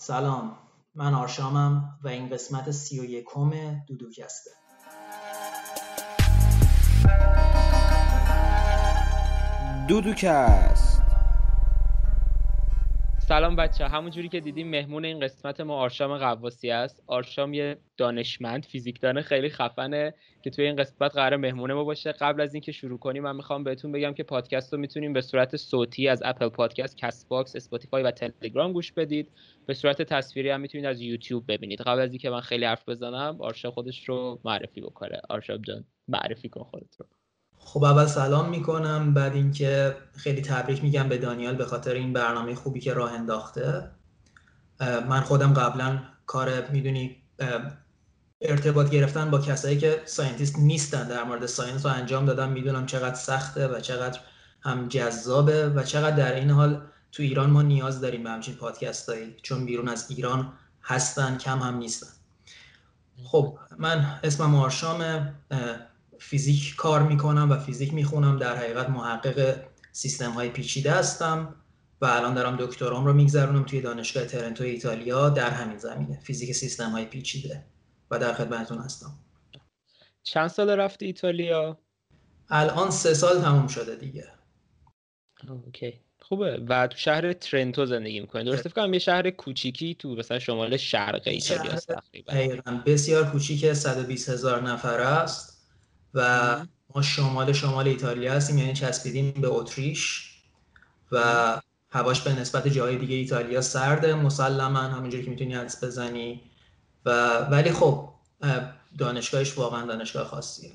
سلام. من آرشامم و این قسمت سی و یکم دودوکسته. دودوکست. سلام بچه‌ها همونجوری که دیدیم مهمون این قسمت ما آرشام قواسی است. آرشام یه دانشمند فیزیکدان خیلی خفنه که توی این قسمت قراره مهمون ما باشه. قبل از اینکه شروع کنیم من می‌خوام بهتون بگم که پادکست رو می‌تونیم به صورت صوتی از Apple Podcast Castbox Spotify و تلگرام گوش بدید. به صورت تصویری هم می‌تونید از یوتیوب ببینید. قبل از اینکه من خیلی حرف بزنم آرشام خودش رو معرفی بکنه. آرشام جان معرفی کن خودت رو. خب اول سلام می‌کنم بعد اینکه خیلی تبریک میگم به دانیال به خاطر این برنامه خوبی که راه انداخته. من خودم قبلا کار می‌دونی ارتباط گرفتن با کسایی که scientist نیستن در مورد science رو انجام دادم. می‌دونم چقدر سخته و چقدر هم جذابه و چقدر در عین حال تو ایران ما نیاز داریم به همچین پادکستایی چون بیرون از ایران هستن کم هم نیستن. خب من اسمم آرشام فیزیک کار می‌کنم و فیزیک می‌خونم. در حقیقت محقق سیستم های پیچیده هستم و الان دارم دکترام رو میگذرونم توی دانشگاه ترنتو ایتالیا در همین زمینه. فیزیک سیستم های پیچیده و در خدمتتون هستم. چند سال رفتی ایتالیا؟ الان سه سال تموم شده دیگه. اوکی. خوبه. و تو شهر ترنتو زندگی می‌کنی. درسته فکر یه شهر کوچیکی تو مثلا شمال شرق ایتالیا است تقریبا. بسیار کوچیک 120 هزار نفر است. و ما شمال شمال ایتالیا هستیم یعنی چسبیدیم به اتریش و هواش به نسبت جای دیگه ایتالیا سرده مسلما همونجوری که می‌تونی حدس بزنی و ولی خب دانشگاهش واقعا دانشگاه خاصیه.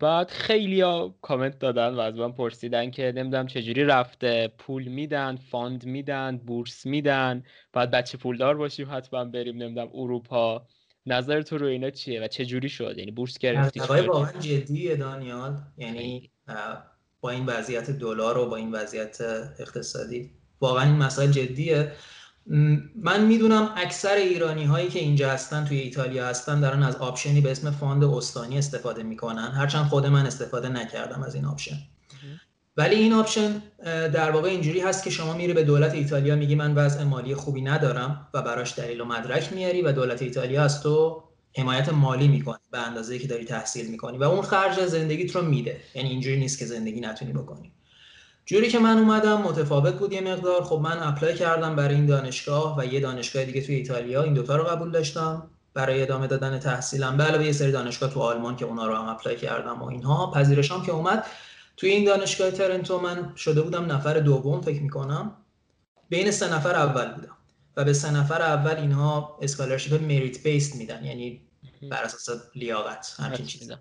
بعد خیلی ها کامنت دادن و از من پرسیدن که نمی‌دونم چجوری رفته. پول میدن fund میدن بورس میدن. بعد بچه پولدار باشیم حتما بریم نمی‌دونم اروپا. نظر تو رو اینا چیه و چه جوری شد؟ یعنی بورس گرفتی واقعا جدیه دانیال. یعنی با این وضعیت دلار و با این وضعیت اقتصادی. واقعا این مسائل جدیه. من می‌دونم اکثر ایرانی هایی که اینجا هستن توی ایتالیا هستن دارن از option ی به اسم fund استانی استفاده می‌کنن. هرچند خود من استفاده نکردم از این option. ولی این option در واقع اینجوری هست که شما میری به دولت ایتالیا میگی من وضع مالی خوبی ندارم و براش دلیل و مدرک میاری و دولت ایتالیا از تو حمایت مالی می‌کنه به اندازه که داری تحصیل می‌کنی و اون خرج زندگیت رو میده. یعنی اینجوری نیست که زندگی نتونی بکنی. جوری که من اومدم متفاوت بود یه مقدار. خب من apply کردم برای این دانشگاه و یه دانشگاه دیگه توی ایتالیا. این دوتا رو قبول داشتم برای ادامه دادن تحصیلم. به علاوه یه سری دانشگاه تو آلمان که اونا رو هم apply کردم و اینها. پذیرشام که اومد توی این دانشگاه ترنتو من شده بودم نفر دوم فکر می‌کنم. بین سه نفر اول بودم. و به سه نفر اول اینها scholarship merit based میدن یعنی بر اساس لیاقت همچین چیزا.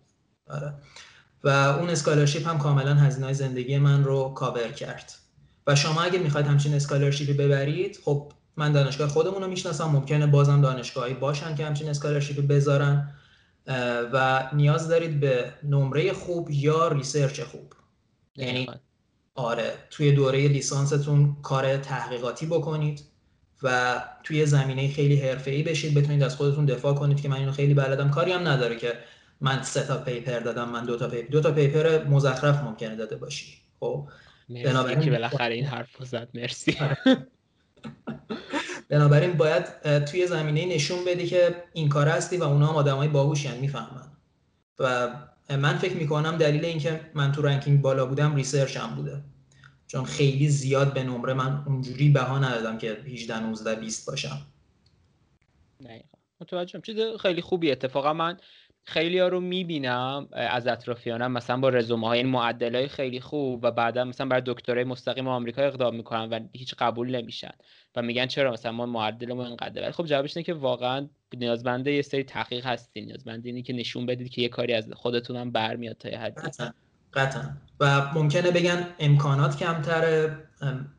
آره. و اون scholarship هم کاملا هزینه زندگی من رو کاور کرد. و شما اگه می‌خواید همچین scholarship ی ببرید خب من دانشگاه خودمون رو می‌شناسم ممکنه بازم دانشگاهی باشن که همچین scholarship ی بذارن. و نیاز دارید به نمره خوب یا research خوب. یعنی آره توی دوره لیسانستون کار تحقیقاتی بکنید و توی زمینه خیلی حرفه‌ای بشید. بتونید از خودتون دفاع کنید که من اینو خیلی بلدم. کاری هم نداره که من سه تا paper دادم من دو تا paper دو تا paper مزخرف ممکنه داده باشی. خب؟ بنابراین که بالاخره این حرف زد. مرسی. بنابراین باید توی زمینه نشون بدی که این کار هستی و اونا هم آدمای باهوشن می‌فهمن. و من فکر می‌کنم دلیل اینکه من تو ranking بالا بودم research هم بوده. چون خیلی زیاد به نمره من اونجوری بها ندادم که 18 19 20 باشم. نه متوجهم. چیز خیلی خوبی. اتفاقا من خیلی ها رو می‌بینم از اطرافیانم مثلا با رزومه های این معدل های خیلی خوب و بعدا مثلا برای دکترای مستقیم آمریکا اقدام می‌کنن و هیچ قبول نمیشن و میگن چرا مثلا ما معدلمون اینقدره. ولی خب جوابش اینه که واقعا نیازمنده یه سری تحقیق هستین. نیازمنده اینه که نشون بدید که یه کاری از خودتون هم برمیاد تا یه حدی. قطعا و ممکنه بگن امکانات کمتر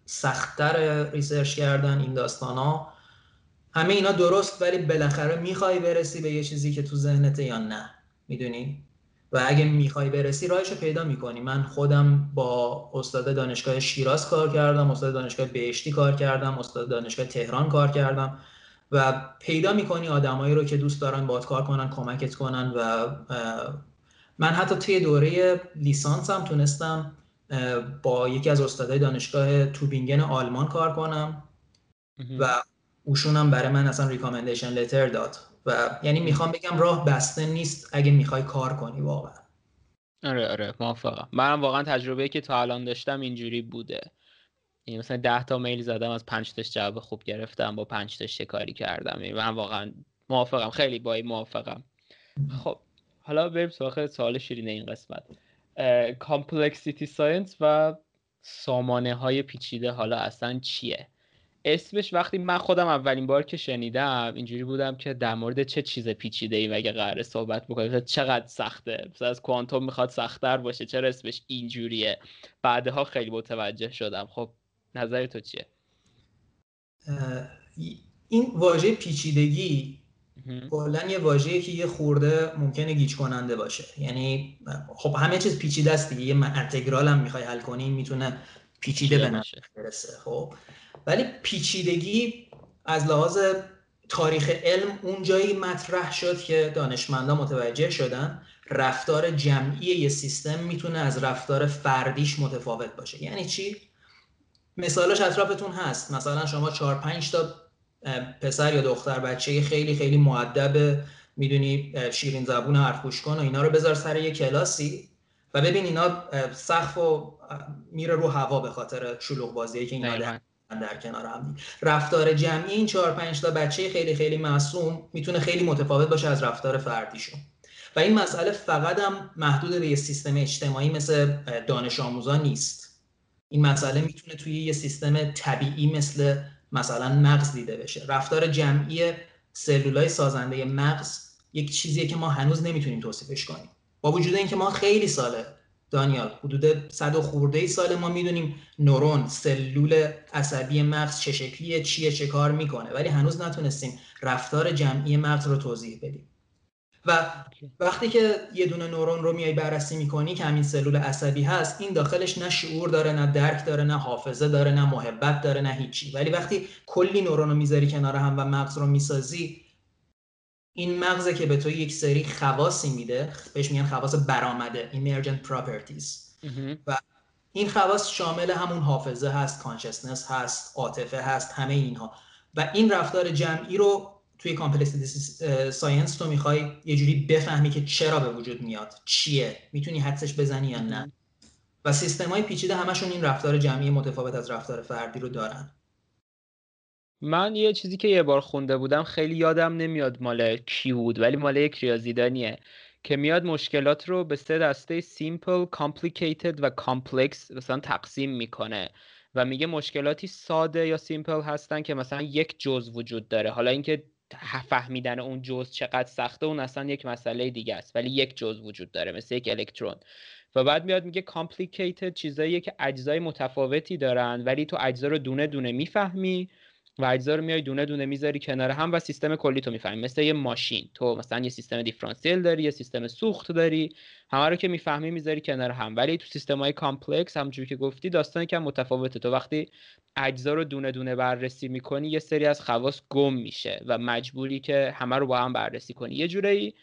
سختتر ریسرچ کردن این داستان ها همه اینا درست ولی بالاخره می‌خوای برسی به یه چیزی که تو ذهنته یا نه می‌دونی؟ و اگه می‌خوای برسی راهشو پیدا می‌کنی. من خودم با استاد دانشگاه شیراز کار کردم استاد دانشگاه بهشتی کار کردم استاد دانشگاه تهران کار کردم. و پیدا می‌کنی آدمایی رو که دوست دارن باید کار کنن کمکت کنن. و من حتی توی دوره لیسانس هم تونستم با یکی از استادای دانشگاه توبینگن آلمان کار کنم. و اوشون هم برای من اصلا ریکامندیشن لتر داد و یعنی می‌خوام بگم راه بسته نیست اگه می‌خوای کار کنی واقعا. آره آره موافقم. منم واقعا تجربه که تا الان داشتم اینجوری بوده. یعنی مثلا ده تا میل زدم از پنج تاش جواب خوب گرفتم با پنج تاش کاری کردم؟ یعنی من واقعا موافقم خیلی با این موافقم. خب حالا بریم سراغ سوال شیرین این قسمت. complexity science و سامانه های پیچیده حالا اصلا چیه؟ اسمش وقتی من خودم اولین بار که شنیدم اینجوری بودم که در مورد چه چیز پیچیده ای مگه قراره صحبت بکنیم چقدر سخته؟ مثلا از کوانتوم می‌خواد سختتر باشه چرا اسمش اینجوریه؟ بعدها خیلی متوجه شدم. خب نظر تو چیه؟ این واژه پیچیدگی کلا یه واژه‌ای که یه خورده ممکنه گیج کننده باشه. یعنی خب همه چیز پیچیده است دیگه. یه انتگرال هم می‌خوای حل کنی می‌تونه پیچیده به برسه خب. ولی پیچیدگی از لحاظ تاریخ علم اون جایی مطرح شد که دانشمندان متوجه شدن رفتار جمعی یه سیستم می‌تونه از رفتار فردیش متفاوت باشه. یعنی چی؟ مثالش اطرافتون هست. مثلا شما 4 5 تا پسر یا دختر بچه خیلی خیلی معدب می‌دونی شیرین زبون حرف گوش کن و اینا رو بذار سر یه کلاسی. و ببین اینا سقف و میره رو هوا به خاطر شلوغ بازی که اینا در کنار هم رفتار جمعی این چهار پنج تا بچه خیلی خیلی معصوم می‌تونه خیلی متفاوت باشه از رفتار فردیشون. و این مسئله فقط هم محدود به یه سیستم اجتماعی مثل دانش آموزان نیست. این مسئله می‌تونه توی یه سیستم طبیعی مثل مثلا مغز دیده بشه. رفتار جمعی سلولای سازنده مغز یک چیزیه که ما هنوز نمی‌تونیم توصیفش کنیم. با وجود اینکه ما خیلی ساله دانیال حدود صد و خورده ای سال ما می‌دونیم نورون سلول عصبی مغز چه شکلیه چیه چه کار می‌کنه ولی هنوز نتونستیم رفتار جمعی مغز رو توضیح بدیم. و وقتی که یه دونه نورون رو میای بررسی می‌کنی که همین سلول عصبی هست این داخلش نه شعور داره نه درک داره نه حافظه داره نه محبت داره نه هیچی. ولی وقتی کلی نورون رو می‌ذاری کنار هم و مغز رو می‌سازی این مغزه که به تو یک سری خواصی میده بهش میگن خواص برآمده emergent properties. و این خواص شامل همون حافظه هست کانشسنس هست عاطفه هست همه اینها. و این رفتار جمعی رو توی complexity science تو می‌خوای یه جوری بفهمی که چرا به وجود میاد چیه می‌تونی حدسش بزنی یا نه. و سیستم های پیچیده همشون این رفتار جمعی متفاوت از رفتار فردی رو دارن. من یه چیزی که یه بار خونده بودم خیلی یادم نمیاد مال کی بود ولی مال یک ریاضیدانیه که میاد مشکلات رو به سه دسته simple، complicated و complex مثلا تقسیم می‌کنه و میگه مشکلاتی ساده یا simple هستن که مثلا یک جز وجود داره. حالا اینکه فهمیدن اون جز چقدر سخته اون اصلا یک مسئله دیگه است ولی یک جز وجود داره مثل یک الکترون. و بعد میاد میگه complicated چیزاییه که اجزای متفاوتی دارن ولی تو اجزا رو دونه دونه می‌فهمی و اجزا رو میای دونه دونه می‌ذاری کنار هم و سیستم کلی تو می‌فهمی. مثل یه ماشین. تو مثلا یه سیستم دیفرانسیل داری یه سیستم سوخت داری همه رو که می‌فهمی می‌ذاری کنار هم. ولی تو سیستم های complex همونجوری که گفتی داستان که متفاوته. تو وقتی اجزا رو دونه دونه بررسی می‌کنی یه سری از خواص گم میشه و مجبوری که همه رو با هم بررسی کنی. یه جورایی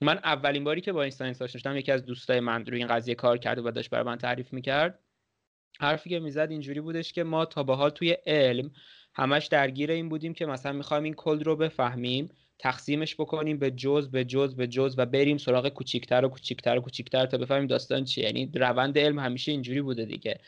من اولین باری که با این science آشنا یکی از دوستای من روی این قضیه کار کرد و داشت برای من تعریف می‌کرد. حرفی که می‌زد اینجوری بودش که ما تا به حال توی علم همش درگیر این بودیم که مثلا می‌خوایم این کد رو بفهمیم تقسیمش بکنیم به جز به جز به جز و بریم سراغ کوچیکتر و کوچیکتر و کوچیکتر تا بفهمیم داستان چیه. یعنی روند علم همیشه اینجوری بوده دیگه.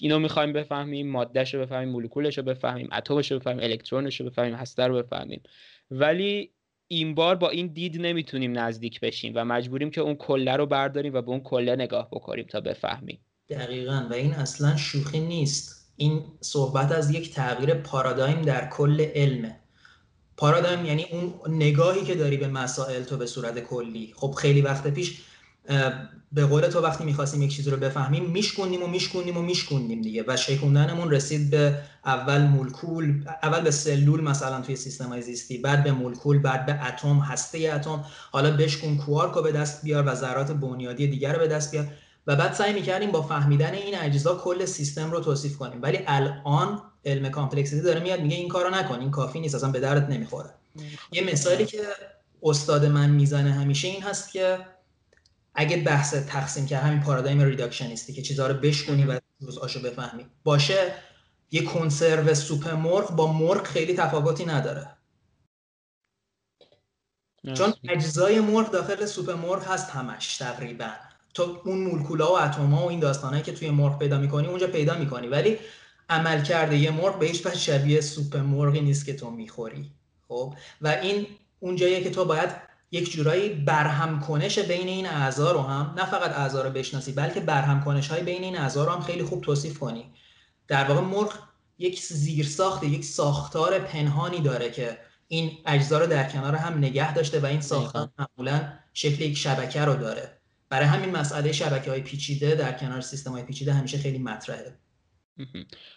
اینو می‌خوایم بفهمیم مادهش رو بفهمیم مولکولش رو بفهمیم اتمش رو بفهمیم الکترونش رو بفهمیم هسته رو بفهمیم. ولی این بار با این دید نمی‌تونیم نزدیک بشیم و مجبوریم که اون کله رو برداریم و به اون کله نگاه بکنیم تا بفهمیم. دقیقا. و این اصلا شوخی نیست. این صحبت از یک تغییر پارادایم در کل علمه پارادایم یعنی اون نگاهی که داری به مسائل تو به صورت کلی. خب خیلی وقت پیش به قول تو وقتی می‌خواستیم یک چیزی رو بفهمیم میشکونیم و میشکونیم و میشکونیم دیگه و شکوندنمون رسید به اول مولکول اول به سلول مثلا توی سیستم زیستی بعد به مولکول بعد به اتم هسته اتم. حالا بشکون کوارک رو به دست بیار و ذرات بنیادی دیگر رو به دست بیار. و بعد سعی می‌کردیم با فهمیدن این اجزا کل سیستم رو توصیف کنیم. ولی الان علم complexity داره میاد میگه این کارو نکن این کافی نیست اصلا به دردت نمی‌خوره. یه مثالی که استاد من می‌زنه همیشه این هست که اگه بحث تقسیم کرد همین پارادایم ریداکشنیستی که چیزها رو بشکنی و جزءاشو بفهمی. باشه یه کنسرو سوپ مرغ با مرغ خیلی تفاوتی نداره. چون اجزای مرغ داخل سوپ مرغ هست همش تقریبا. تو اون مولکولا و اتم‌ها و این داستانهایی که توی مرغ پیدا می‌کنی اونجا پیدا می‌کنی. ولی عمل کرده یه مرغ به هیچ شبیه سوپ مرغی نیست که تو می‌خوری. خب؟ و این اونجاییه که تو باید یک جورایی برهم کنش بین این اعضا رو هم نه فقط اعضا رو بشناسی بلکه برهم کنش های بین این اعضا رو هم خیلی خوب توصیف کنی. در واقع مرغ یک زیرساخت یک ساختار پنهانی داره که این اجزا رو در کنار هم نگه داشته و این ساختار معمولا شکل یک شبکه رو داره. برای همین مسئله شبکه های پیچیده در کنار سیستم های پیچیده همیشه خیلی مطرحه.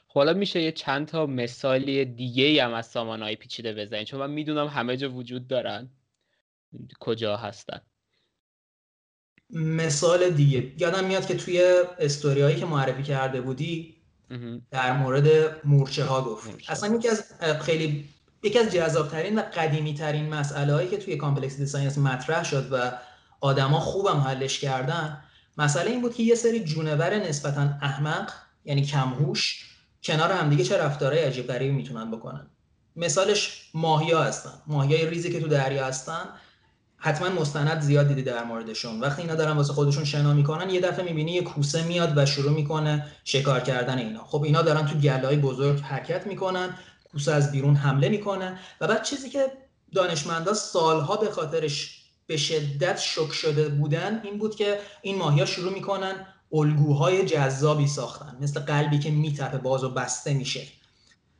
حالا میشه یه چند تا مثالی دیگه هم از سامان های پیچیده بزنید چون من می‌دونم همه جا وجود دارن. کجا هستن؟ مثال دیگه. یادم میاد که توی استوریایی که معرفی کرده بودی در مورد مورچه ها گفت اصلا یکی از خیلی یکی از جذابترین و قدیمی ترین مسئله هایی که توی complexity science مطرح شد و آدما خوبم حلش کردن. مسئله این بود که یه سری جونور نسبتا احمق یعنی کمهوش کنار همدیگه چه رفتارهای عجیب غریبی می‌تونن بکنن. مثالش ماهیا هستن. ماهیای ریزی که تو دریا هستن. حتما مستند زیاد دیدی در موردشون. وقتی اینا دارن واسه خودشون شنا می‌کنن یه دفعه می‌بینی یه کوسه میاد و شروع می‌کنه شکار کردن اینا. خب اینا دارن تو گلهای بزرگ حرکت می‌کنن کوسه از بیرون حمله می‌کنه و بعد چیزی که دانشمندا سالها به خاطرش به شدت شک شده بودن این بود که این ماهیا شروع می‌کنن الگوهای جذابی ساختن. مثل قلبی که میتپه باز و بسته میشه.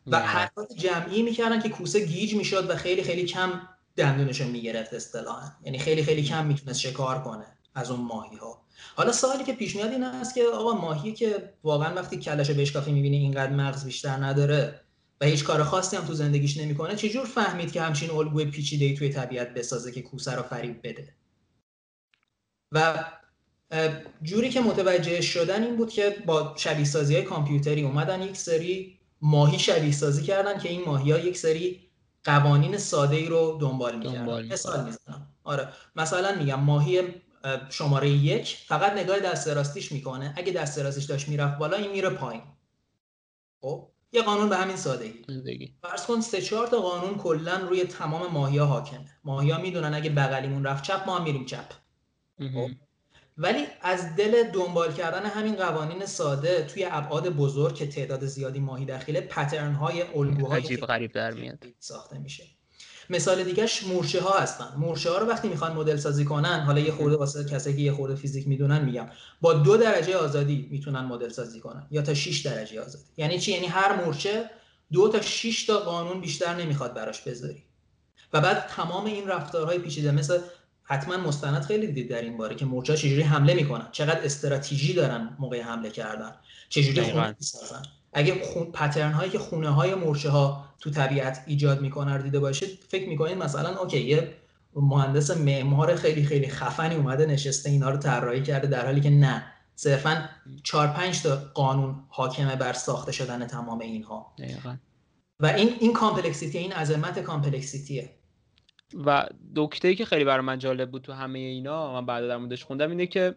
و حرکات جمعی می‌کردن که کوسه گیج می‌شد و خیلی خیلی کم دندونش رو می‌گرفت اصطلاحا. یعنی خیلی خیلی کم می‌تونست شکار کنه از اون ماهی ها حالا سوالی که پیش میاد این است که آقا ماهی که واقعا وقتی کلش بشکافی می‌بینی اینقدر مغز بیشتر نداره و هیچ کار خاصی هم تو زندگیش نمی‌کنه چجور فهمید که همچین الگوی پیچیده توی طبیعت بسازه که کوسه رو فریب بده؟ و جوری که متوجه شدن این بود که با شبیه سازی های کامپیوتری اومدن یک سری ماهی شبیه سازی کردن که این ماهی ها یک سری قوانین ساده ای رو دنبال می‌کردن. مثال می‌زنم. آره مثلا میگم ماهی شماره یک فقط نگاه دست راستیش می‌کنه. اگه دست راستیش داشت می‌رفت بالا این میره پایین. خب؟ یه قانون به همین سادگی. فرض کن سه چهار تا قانون کلا روی تمام ماهیا حاکمه. ماهیا می‌دونن اگه بغلیمون رفت چپ ما هم میریم چپ. خب؟ ولی از دل دنبال کردن همین قوانین ساده توی ابعاد بزرگ که تعداد زیادی ماهی داخله پترن های الگوهای عجیب غریب در میاد. ساخته میشه. مثال دیگهش مورچه ها هستن. مورچه ها رو وقتی می‌خوان مدل سازی کنن حالا یه خورده واسه کسایی که یه خورده فیزیک می‌دونن میگم با دو درجه آزادی می‌تونن مدل سازی کنن یا تا 6 درجه آزادی. یعنی چی؟ یعنی هر مورچه دو تا 6 تا قانون بیشتر نمی‌خواد براش بذاری. و بعد تمام این رفتارهای پیچیده مثل حتما مستند خیلی دید در این باره که مورچه چجوری حمله می‌کنن چقدر استراتژی دارن موقع حمله کردن چجوری خونه می‌سازن. اگه خون پترن هایی که خونه های مورچه ها تو طبیعت ایجاد می‌کنه رو دیده باشید فکر می‌کنید مثلا اوکی یه مهندس معمار خیلی خیلی خفنی اومده نشسته اینا رو طراحی کرده در حالی که نه. صرفا 4 5 تا قانون حاکمه بر ساخته شدن تمام اینها. و این این complexity این عظمت complexity ه و نکته که خیلی برای من جالب بود تو همه اینا من بعد در موردش خوندم اینه که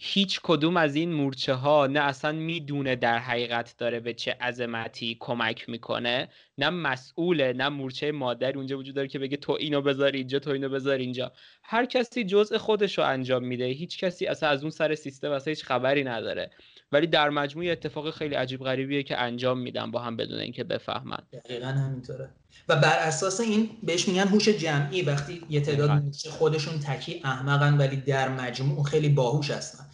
هیچ کدوم از این مورچه ها نه اصلا می‌دونه در حقیقت داره به چه عظمتی کمک می‌کنه نه مسئوله نه مورچه مادر اونجا وجود داره که بگه تو اینو بذار اینجا تو اینو بذار اینجا. هر کسی جزء خودش رو انجام میده. هیچ کسی اصلا از اون سر سیستم اصلا هیچ خبری نداره. ولی در مجموع اتفاق خیلی عجیب غریبیه که انجام میدن با هم بدون اینکه بفهمن. دقیقا همینطوره. و بر اساس این بهش میگن هوش جمعی. وقتی یه تعداد خودشون تکی احمقن ولی در مجموع خیلی باهوش هستن.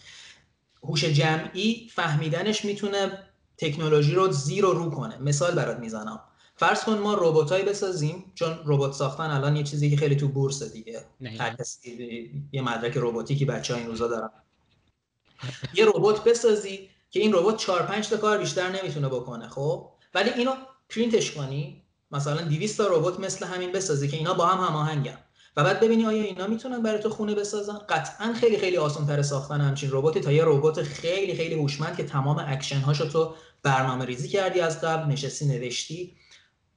هوش جمعی فهمیدنش می‌تونه تکنولوژی رو زیر و رو کنه. مثال برات می‌زنم. فرض کن ما رباتایی بسازیم چون ربات ساختن الان یه چیزی که خیلی تو بورس دیگه. هر یه مدرک رباتیکی بچه ها این روزا دارن. یه ربات بسازی که این ربات 4 5 تا کار بیشتر نمی‌تونه بکنه خب؟ ولی اینو پرینتش کنی. مثلا 200 تا ربات مثل همین بسازی که اینا با هم هماهنگن. و بعد ببینی آیا اینا می‌تونن برای تو خونه بسازن؟ قطعا خیلی خیلی آسان تر ساختن همچین رباتی تا یه ربات خیلی خیلی هوشمند که تمام اکشن هاشو تو برنامه ریزی کردی از قبل نشستی نوشتی.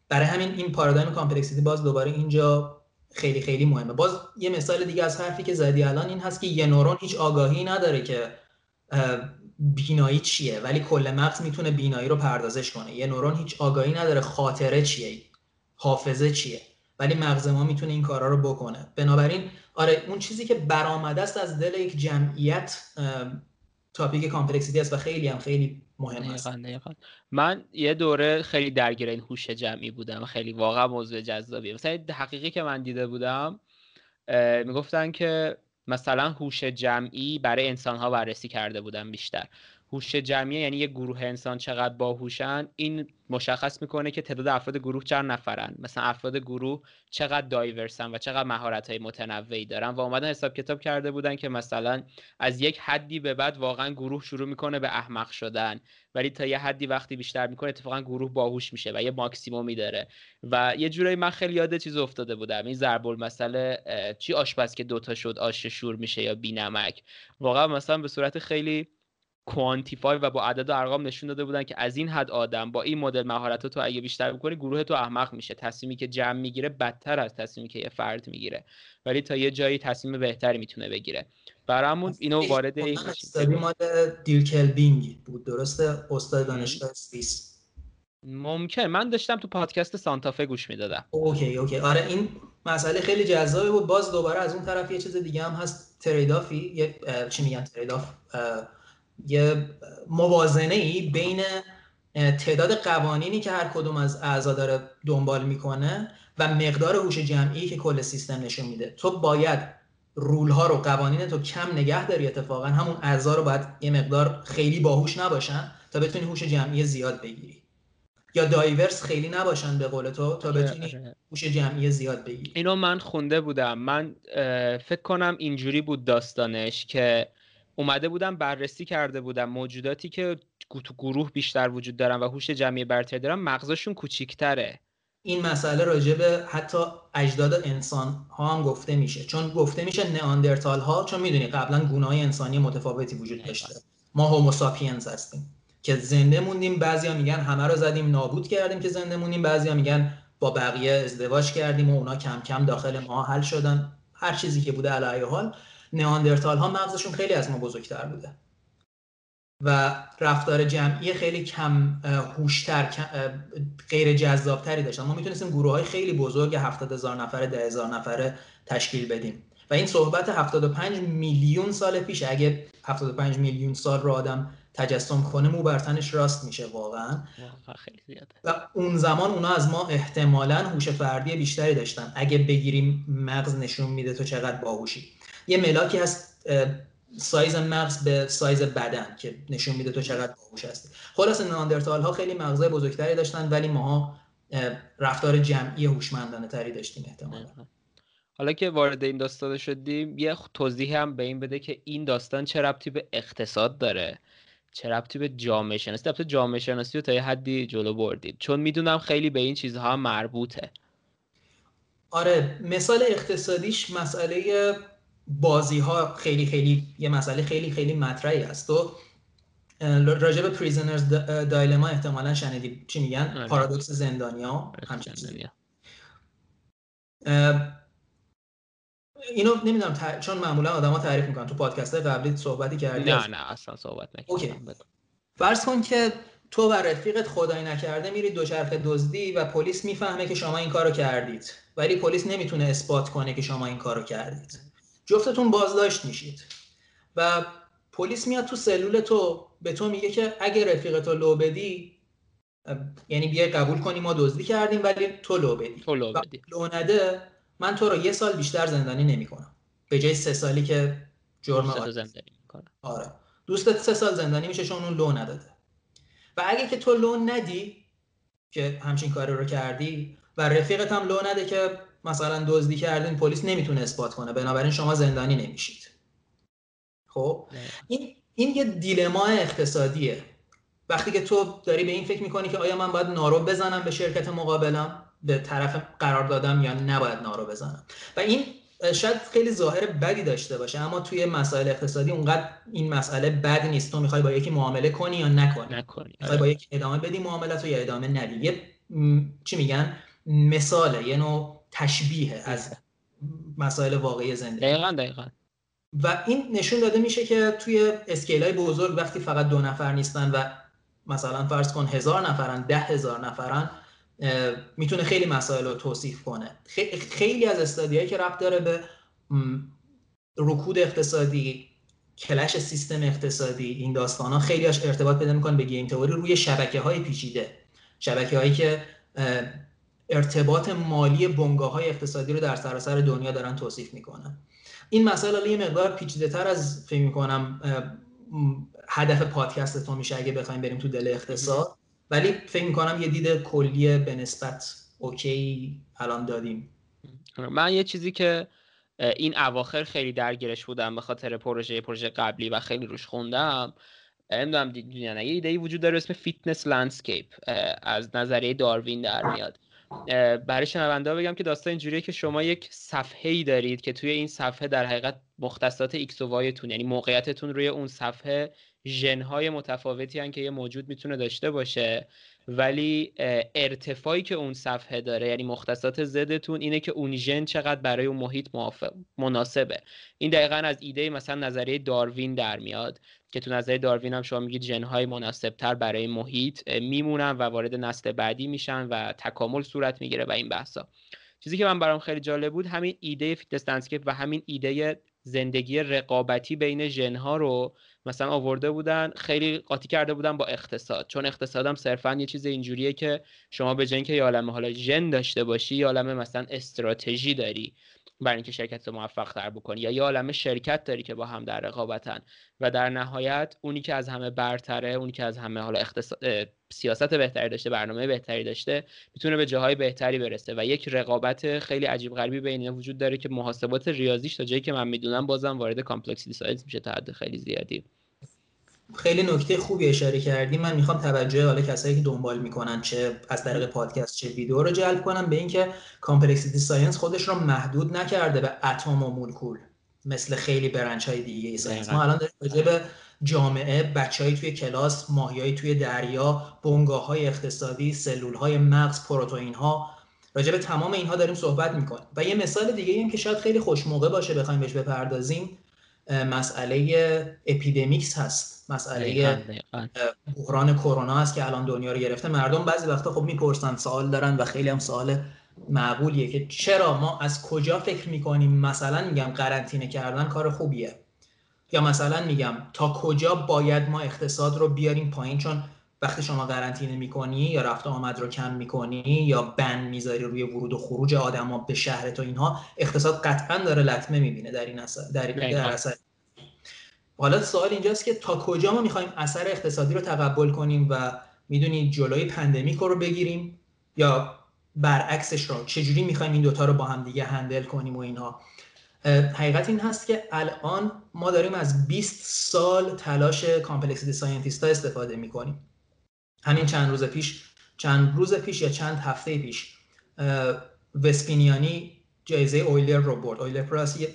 برای همین این پارادایم complexity باز دوباره اینجا خیلی خیلی مهمه. باز یه مثال دیگه از حرفی که زدی الان این هست که یه نورون هیچ آگاهی نداره که بینایی چیه ولی کل مغز می‌تونه بینایی رو پردازش کنه. یه نورون هیچ آگاهی نداره خاطره چیه حافظه چیه. ولی مغز ما می‌تونه این کارا رو بکنه. بنابراین آره اون چیزی که برآمده است از دل یک جمعیت topic complexity است و خیلی هم خیلی مهم است. من یه دوره خیلی درگیر این هوش جمعی بودم. خیلی واقعا موضوع جذابیه. مثلا حقیقی که من دیده بودم می‌گفتن که مثلا هوش جمعی برای انسان ها بررسی کرده بودن بیشتر. هوش جمعی یعنی یه گروه انسان چقدر باهوشن این مشخص می‌کنه که تعداد افراد گروه چند نفرن. مثلا افراد گروه چقدر دایورسن و چقدر مهارت های متنوعی دارن. و اومدن حساب کتاب کرده بودن که مثلا از یک حدی به بعد واقعا گروه شروع می‌کنه به احمق شدن. ولی تا یه حدی وقتی بیشتر می‌کنه اتفاقا گروه باهوش میشه و یه ماکسیمومی داره. و یه جورایی من خیلی یاد چیز افتاده بودم. این ضرب المثل چی آشپز که دوتا شد آش شور میشه یا بینمک واقعا مثلا به صورت خیلی کوانتیفای و با عدد و ارقام نشون داده بودن که از این حد آدم با این مدل مهارت تو اگه بیشتر بکنی گروه تو احمق میشه. تصمیمی که جمع می‌گیره بدتر از تصمیمی که یه فرد می‌گیره. ولی تا یه جایی تصمیم بهتری می‌تونه بگیره. برامون اینو وارد این مال دیرکلبینگ بود. درسته؟ استاد دانشگاه سوئیس. ممکن. من داشتم تو پادکست سانتافه گوش می‌دادم. okay okay. آره این مسئله خیلی جذابی بود. باز دوباره از اون طرف یه چیز دیگه هم هست. trade-off ی یه چی میگن؟ trade-off یه موازنه ای بین تعداد قوانینی که هر کدوم از اعضا داره دنبال می‌کنه و مقدار هوش جمعی که کل سیستم نشون میده. تو باید rule ها رو قوانین تو کم نگه داری اتفاقا. همون اعضا رو باید یه مقدار خیلی باهوش نباشن تا بتونی هوش جمعی زیاد بگیری. یا دایورس خیلی نباشن به قول تو تا آره، بتونی آره. هوش جمعی زیاد بگیری. اینو من خونده بودم. من فکر کنم اینجوری بود داستانش که اومده بودم بررسی کرده بودم. موجوداتی که تو گروه بیشتر وجود دارن و هوش جمعی برتر دارن مغزشون کوچیکتره. این مسئله راجع به حتی اجداد انسان ها هم گفته میشه. چون گفته میشه نئاندرتال ها چون می‌دونی قبلا گونه انسانی متفاوتی وجود داشته. ما هوموساپینز هستیم که زنده موندیم. بعضیا میگن همه رو زدیم نابود کردیم که زنده موندیم. بعضیا میگن با بقیه ازدواج کردیم و اونا کم کم داخل ما حل شدن. هر چیزی که بوده علی حال. نئاندرتال ها مغزشون خیلی از ما بزرگتر بوده. و رفتار جمعی خیلی کم هوشتر غیر جذابتری داشتن ما می‌تونستیم گروه های خیلی بزرگ 70 هزار نفره ده هزار نفره تشکیل بدیم. و این صحبت 75 میلیون سال پیش اگه 75 میلیون سال رو آدم تجسم کنه مو برتنش راست میشه واقعا. و اون زمان اونا از ما احتمالا هوش فردی بیشتری داشتن. اگه بگیریم مغز نشون میده تو چقدر باهوشی. یه ملاکی هست سایز مغز به سایز بدن که نشون میده تو چقدر باهوش هستی. خلاص ناندرتال ها خیلی مغزای بزرگتری داشتن ولی ماها رفتار جمعی هوشمندانه تری داشتیم احتمالا. حالا که وارد این داستان شدیم یه توضیح هم به این بده که این داستان چه ربطی به اقتصاد داره؟ چه ربطی به جامعه شناسی؟ ربطی جامعه شناسی رو تا یه حدی جلو بردید چون می‌دونم خیلی به این چیزها مربوطه. آره مثال اقتصادیش مسئله بازی ها خیلی خیلی یه مسئله خیلی خیلی مطرحی است. تو راجع به پریزنرز دایلما احتمالا شنیدی چی میگن. پارادوکس زندانیا آره، همچین اینو نمی‌دونم چون معمولا آدما تعریف می‌کنن. تو پادکست قبلی صحبتی کردی؟ نه نه اصلا صحبت نکردم. فرض کن که تو و رفیقت خدای نکرده میری دوچرخه دزدی و پلیس می‌فهمه که شما این کارو کردید. ولی پلیس نمی‌تونه اثبات کنه که شما این کارو کردید. جفتتون بازداشت میشید. و پلیس میاد تو سلول تو به تو میگه که اگه رفیق لو بدی یعنی بیای قبول کنی ما دزدی کردیم ولی تو لو بدی. تو لو بدی. لو نده من تو رو یه سال بیشتر زندانی نمی‌کنم. به جای سه سالی که جرم زندانی آره. دوستت سه سال زندانی میشه چون اون لو نداده. و اگه که تو لو ندی که همچین کاری رو کردی و رفیقت هم لو نده که مثلا دزدی کردین پلیس نمی‌تونه اثبات کنه. بنابراین شما زندانی نمیشید. خب؟ این این یه دیلما اقتصادیه. وقتی که تو داری به این فکر می‌کنی که آیا من باید نارو بزنم به شرکت مقابلم به طرف قرار دادم یا نباید نارو بزنم. و این شاید خیلی ظاهر بدی داشته باشه اما توی مسائل اقتصادی اونقدر این مسئله بد نیست. تو می‌خوای با یکی معامله کنی یا نکنی؟ نکنی. می‌خوای با یکی ادامه بدی معاملت یا ادامه ندی؟ یه چی میگن؟ مثاله یه نوع تشبیه از مسائل واقعی زندگی. دقیقا دقیقا. و این نشون داده میشه که توی اسکیل های بزرگ وقتی فقط دو نفر نیستن و مثلا فرض کن هزار نفرن ده هزار نفرن می‌تونه خیلی مسائل رو توصیف کنه. خیلی از استادیایی که ربط داره به رکود اقتصادی کلش سیستم اقتصادی این داستان ها خیلی ارتباط پیدا می‌کنه به گیم تئوری روی شبکه های پیچیده. شبکه هایی که ارتباط مالی بنگاه های اقتصادی رو در سراسر دنیا دارن توصیف می‌کنن. این مسئله یه مقدار پیچیده تر از فکر می‌کنم هدف پادکست تو میشه اگه بخوایم بریم تو دل اقتصاد. ولی فکر می‌کنم یه دید کلی به نسبت اوکی الان دادیم. من یه چیزی که این اواخر خیلی درگیرش بودم به خاطر پروژه پروژه قبلی و خیلی روش خوندم. نمی‌دونم دیدین یه ایده وجود داره اسم fitness landscape از نظریه داروین در میاد. برای شنونده بگم که داستان اینجوریه که شما یک صفحه ای دارید که توی این صفحه در حقیقت مختصات x و y تون یعنی موقعیتتون روی اون صفحه ژنهای متفاوتی هستن که یه موجود می‌تونه داشته باشه. ولی ارتفاعی که اون صفحه داره یعنی مختصات z تون اینه که اون ژن چقدر برای اون محیط مناسبه. این دقیقا از ایده مثلا نظریه داروین در میاد که تو نظریه داروین هم شما میگید ژنهای مناسبتر برای محیط میمونن و وارد نسل بعدی میشن و تکامل صورت می‌گیره و این بحثا. چیزی که من برام خیلی جالب بود همین ایده فیتنس و همین ایده زندگی رقابتی بین ژنها رو مثلا آورده بودن خیلی قاطی کرده بودن با اقتصاد. چون اقتصادم صرفا یه چیز اینجوریه که شما به جای که یه عالمه حالا ژن داشته باشی یه عالمه مثلا استراتژی داری. برای اینکه شرکت رو موفق تر بکنی. یا یه عالمه شرکت داری که با هم در رقابتن. و در نهایت اونی که از همه برتره اونی که از همه حالا اقتصاد سیاست بهتری داشته برنامه بهتری داشته می‌تونه به جاهای بهتری برسه. و یک رقابت خیلی عجیب غریبی بین وجود داره که محاسبات ریاضیش تا جایی که من می‌دونم بازم وارد complexity science میشه تا حد خیلی زیادی. خیلی نکته خوبی اشاره کردی. من می‌خوام توجه حالا کسایی که دنبال می‌کنن چه از طریق پادکست چه ویدیو رو جلب کنم به اینکه complexity science خودش رو محدود نکرده به اتم و مولکول مثل خیلی branch های دیگه science. ما الان داریم به جامعه بچههایی توی کلاس ماهیایی توی دریا بنگاه های اقتصادی سلول های مغز پروتئین ها راجع به تمام اینها داریم صحبت می‌کنیم. و یه مثال دیگه این که شاید خیلی خوش موقع باشه بخوایم بهش بپردازیم. مسئله epidemics هست. مسئله بحران کرونا هست که الان دنیا رو گرفته. مردم بعضی وقتا خب می‌پرسن سوال دارن و خیلی هم سوال معقولیه که چرا ما از کجا فکر می‌کنیم؟ مثلا میگم قرنطینه کردن کار خوبیه. یا مثلا میگم تا کجا باید ما اقتصاد رو بیاریم پایین؟ چون وقتی شما قرنطینه می‌کنی یا رفت آمد رو کم می‌کنی یا بند می‌ذاری روی ورود و خروج آدما به شهر تو اینها اقتصاد قطعا داره لطمه می‌بینه در این اثر در, در اثر. حالا سوال اینجاست که تا کجا ما می‌خوایم اثر اقتصادی رو تقبل کنیم و می‌دونید جلوی pandemic رو بگیریم یا برعکسش رو؟ چجوری می‌خوایم این دوتا رو با هم دیگه handle کنیم و اینها؟ حقیقت این هست که الان ما داریم از 20 سال تلاش complexity scientist ها استفاده می‌کنیم. همین چند روز پیش چند روز پیش یا چند هفته پیش وسپینیانی جایزه اویلر رو برد. Euler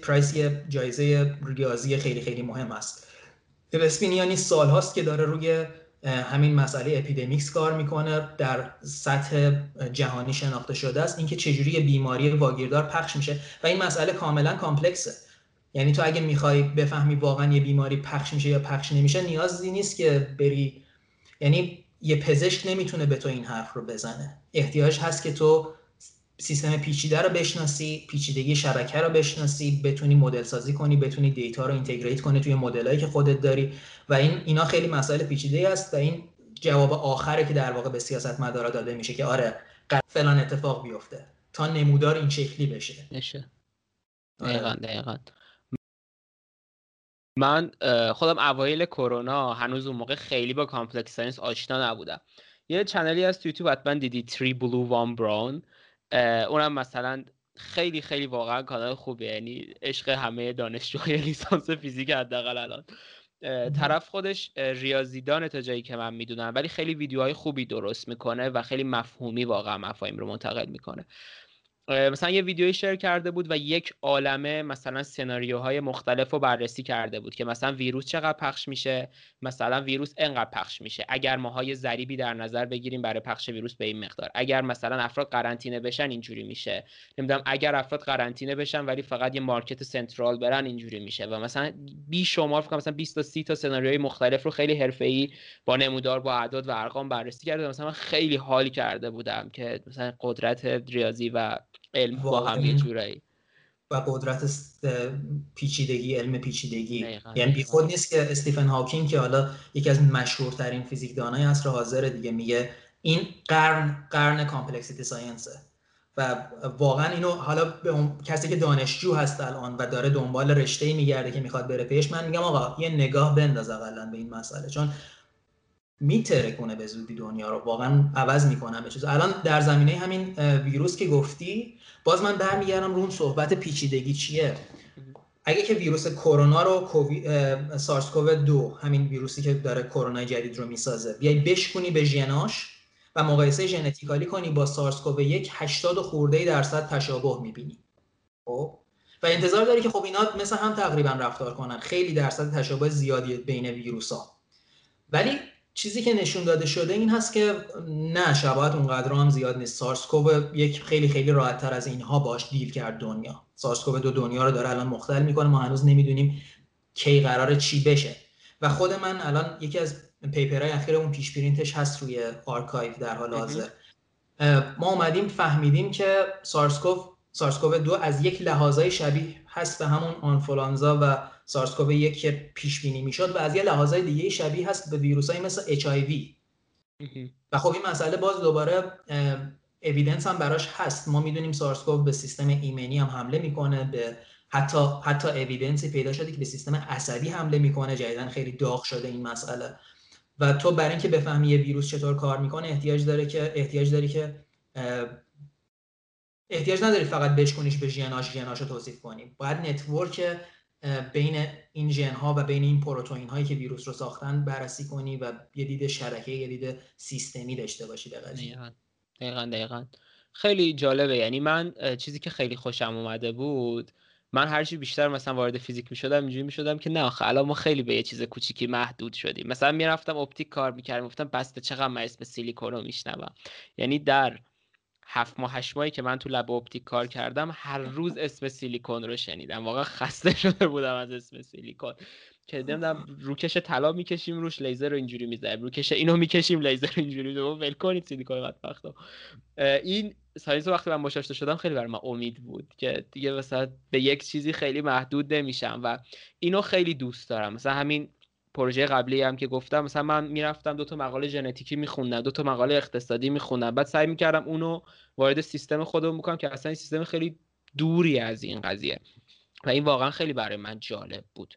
Prize یه جایزه ریاضی خیلی خیلی مهم است. وسپینیانی سال هاست که داره روی همین مسئله epidemics کار می‌کنه در سطح جهانی شناخته شده است. اینکه چجوری بیماری واگیردار پخش میشه و این مسئله کاملا complex ه. یعنی تو اگه می‌خوای بفهمی واقعا یه بیماری پخش میشه یا پخش نمیشه نیازی نیست که بری. یعنی یه پزشک نمی‌تونه به تو این حرف رو بزنه. احتیاج هست که تو سیستم پیچیده رو بشناسی پیچیدگی شبکه رو بشناسی بتونی مدل سازی کنی بتونی data رو integrate کنی توی مدلایی که خودت داری. و این اینا خیلی مسائل پیچیده است و این جواب آخره که در واقع به سیاست مدارا داده میشه که آره فلان اتفاق بیفته. تا نمودار این شکلی بشه. بشه. دقیقا آره. دقیقا. من خودم اوایل کرونا هنوز اون موقع خیلی با complex science آشنا نبودم. یه channel ی از یوتیوب حتما دیدی 3Blue1Brown اونم مثلا خیلی خیلی واقعا کانال خوبه یعنی عشق همه دانشجوهای لیسانس فیزیک حداقل الان. طرف خودش ریاضیدان تا جایی که من می‌دونم ولی خیلی ویدیوهای خوبی درست می‌کنه و خیلی مفهومی واقعا مفاهیم رو منتقل می‌کنه. مثلا یه ویدیوی شیر کرده بود و یک عالمه مثلا سناریوهای مختلف رو بررسی کرده بود که مثلا ویروس چقدر پخش میشه مثلا ویروس انقدر پخش میشه. اگر ماهای ضریبی در نظر بگیریم برای پخش ویروس به این مقدار. اگر مثلا افراد قرنطینه بشن اینجوری میشه. نمی‌دونم اگر افراد قرنطینه بشن ولی فقط یه مارکت سنترال برن اینجوری میشه و مثلا بی شمار فکر مثلا 20 تا 30 تا سناریوهای مختلف رو خیلی حرفه‌ای با نمودار با اعداد و ارقام بررسی کرده مثلا خیلی حال کرده بودم که مثلا قدرت ریاضی و علم با هم یه جورایی. و قدرت پیچیدگی علم پیچیدگی. یعنی بی خود نیست که استیفن هاکینگ که حالا یکی از مشهورترین فیزیکدانای عصر حاضر دیگه میگه این قرن قرن complexity science ه. و واقعا اینو حالا به اون کسی که دانشجو هست الان و داره دنبال رشته میگرده که می‌خواد بره پیش من میگم آقا یه نگاه بنداز اقلا به این مسئله. چون میترکونه به زودی دنیا رو. واقعا عوض می‌کنه به چیز. الان در زمینه همین ویروس که گفتی باز من برمیگردم رو اون صحبت پیچیدگی چیه. اگه که ویروس کرونا رو سارس کوو دو همین ویروسی که داره کرونا جدید رو می‌سازه بیای بشکنی به ژناش و مقایسه ژنتیکالی کنی با سارس کوو یک 80 خورده درصد تشابه می‌بینی. خب؟ و انتظار داری که خب اینا مثل هم تقریبا رفتار کنن. خیلی درصد تشابه زیادی بین ویروس ها ولی چیزی که نشون داده شده این هست که نه شباهت اونقدر هم زیاد نیست. SARS-CoV یک خیلی خیلی راحت تر از اینها باش deal کرد دنیا. SARS-CoV دو دنیا رو داره الان مختل می‌کنه. ما هنوز نمی‌دونیم کی قرار چی بشه. و خود من الان یکی از paper های اخیر اون پیش پرینتش هست روی آرکایو در حال حاضر. ما اومدیم فهمیدیم که SARS-CoV SARS-CoV دو از یک لحاظای شبیه هست به همون آنفولانزا و سارسکوو یک که پیش بینی می‌شد و از یه لحاظای دیگه شبیه هست به ویروسایی مثل HIV و خب این مسئله باز دوباره اویدنس هم براش هست. ما می‌دونیم سارسکوو به سیستم ایمنی هم حمله می‌کنه به حتی حتی اویدنسی پیدا شده که به سیستم عصبی حمله می‌کنه. جدیدا خیلی داغ شده این مسئله. و تو برای اینکه بفهمی یه ویروس چطور کار می‌کنه احتیاج داره که احتیاج داری که احتیاج نداری فقط بشکنیش به ژناش ژناش رو توصیف کنی. باید network بین این ژن ها و بین این پروتئین هایی که ویروس رو ساختن بررسی کنی و یه دید شبکه یه دید سیستمی داشته باشی به دقیقاً. دقیقاً خیلی جالبه. یعنی من چیزی که خیلی خوشم اومده بود من هرچی بیشتر مثلا وارد فیزیک می شدم اینجوری می شدم که نه آخه الان ما خیلی به یه چیز کوچیکی محدود شدیم. مثلا می‌رفتم اپتیک کار می‌کردم گفتم بس چقدر من اسم سیلیکون رو میشنوم؟ یعنی در هفت ماه هشت ماهی که من تو lab اپتیک کار کردم هر روز اسم سیلیکون رو شنیدم. واقعا خسته شده بودم از اسم سیلیکون. که نمی‌دونم روکش طلا می‌کشیم روش لیزر رو اینجوری می‌زنیم روکش اینو می‌کشیم لیزر رو اینجوری می‌زنیم ول کنید سیلیکون بدبخت این science وقتی من باش شدم خیلی برای من امید بود که دیگه مثلا به یک چیزی خیلی محدود نمیشم و اینو خیلی دوست دارم. مثلا همین پروژه قبلی هم که گفتم مثلا من می‌رفتم دو تا مقاله ژنتیکی میخوندم دو تا مقاله اقتصادی میخوندم بعد سعی می‌کردم اونو وارد سیستم خودم می‌کنم که اصلا این سیستم خیلی دوری از این قضیه. و این واقعا خیلی برای من جالب بود.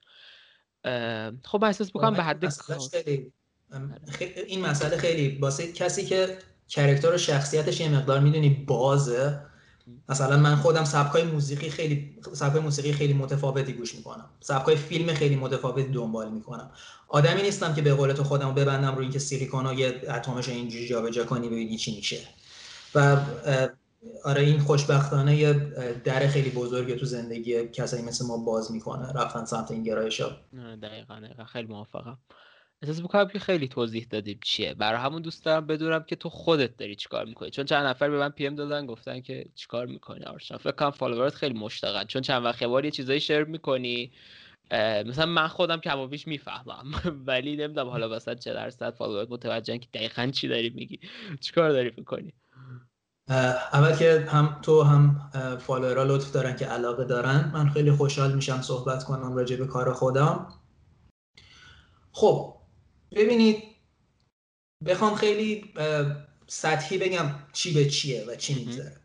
خب احساس بکنم به حد این مسئله خیلی واسه کسی که کرکتر و شخصیتش یه مقدار می‌دونی بازه مثلا من خودم سبکای موسیقی خیلی سبکای موسیقی خیلی متفاوتی گوش می‌کنم. سبکای فیلم خیلی متفاوتی دنبال می‌کنم. آدمی نیستم که به قول تو خودم ببندم روی اینکه سیلیکون یه اتمش اینجوری جابجا کنی ببینی چی میشه. و آره این خوشبختانه یه در خیلی بزرگی تو زندگی کسایی مثل ما باز می‌کنه. رفتن سمت این گرایش ها دقیقا, خیلی موافقم. احساس می‌کنم که خیلی توضیح دادیم چیه. برای همون دوست دارم بدونم که تو خودت داری چیکار می‌کنی. چون چند نفر به من PM دادن گفتن که چیکار می‌کنی؟ آرشان فکر کنم follower ات خیلی مشتاقن. چون چند وقت بار یه چیزایی share می‌کنی مثلا من خودم کم بیش می‌فهمم. ولی نمی‌دونم حالا واسه چه درصد follower ات متوجهن که دقیقا چی داری میگی. چیکار داری می‌کنی؟ اول که هم تو هم فالوورها لطف دارن که علاقه دارن. من خیلی خوشحال میشم صحبت کنم راجع به کار خودم. خب ببینید بخوام خیلی سطحی بگم چی به چیه و چی میگذره.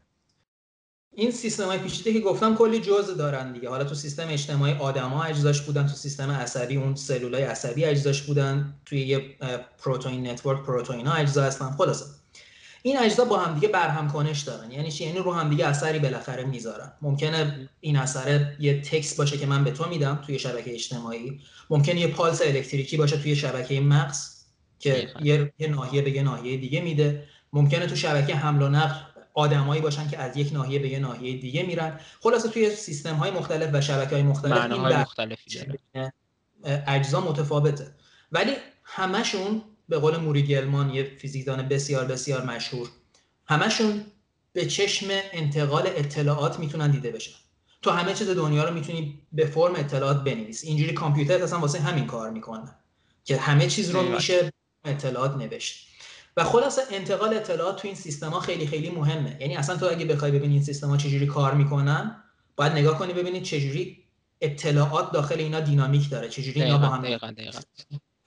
این سیستم های پیچیده که گفتم کلی جزء دارن دیگه. حالا تو سیستم اجتماعی آدما اجزاش بودن تو سیستم عصبی اون سلولای عصبی اجزاش بودن توی یه protein network پروتئین ها اجزا هستن. خلاصه. این اجزا با همدیگه برهم کنش دارن. یعنی چی؟ یعنی رو همدیگه اثری بالاخره می‌ذارن. ممکنه این اثر یه text باشه که من به تو میدم توی شبکه اجتماعی. ممکنه یه پالس الکتریکی باشه توی شبکه مغز که یه،, یه ناحیه به یه ناحیه دیگه میده. ممکنه تو شبکه حمل و نقل آدمایی باشن که از یک ناحیه به یه ناحیه دیگه میرن. خلاصه توی سیستم های مختلف و شبکه های مختلف این مختلفی اجزا متفاوته. ولی همشون به قول موری گلمان یه فیزیکدان بسیار بسیار مشهور همشون به چشم انتقال اطلاعات می‌تونن دیده بشن. تو همه چیز دنیا رو می‌تونی به فرم اطلاعات بنویسی اینجوری کامپیوتر اصلا واسه همین کار می‌کنن که همه چیز رو میشه اطلاعات نوشت. و خلاصه انتقال اطلاعات تو این سیستما خیلی خیلی مهمه. یعنی اصلا تو اگه بخوای ببینی این سیستما چجوری کار می‌کنن باید نگاه کنی ببینید چجوری اطلاعات داخل اینا دینامیک داره چجوری اینا با هم دقیقاً دقیقاً.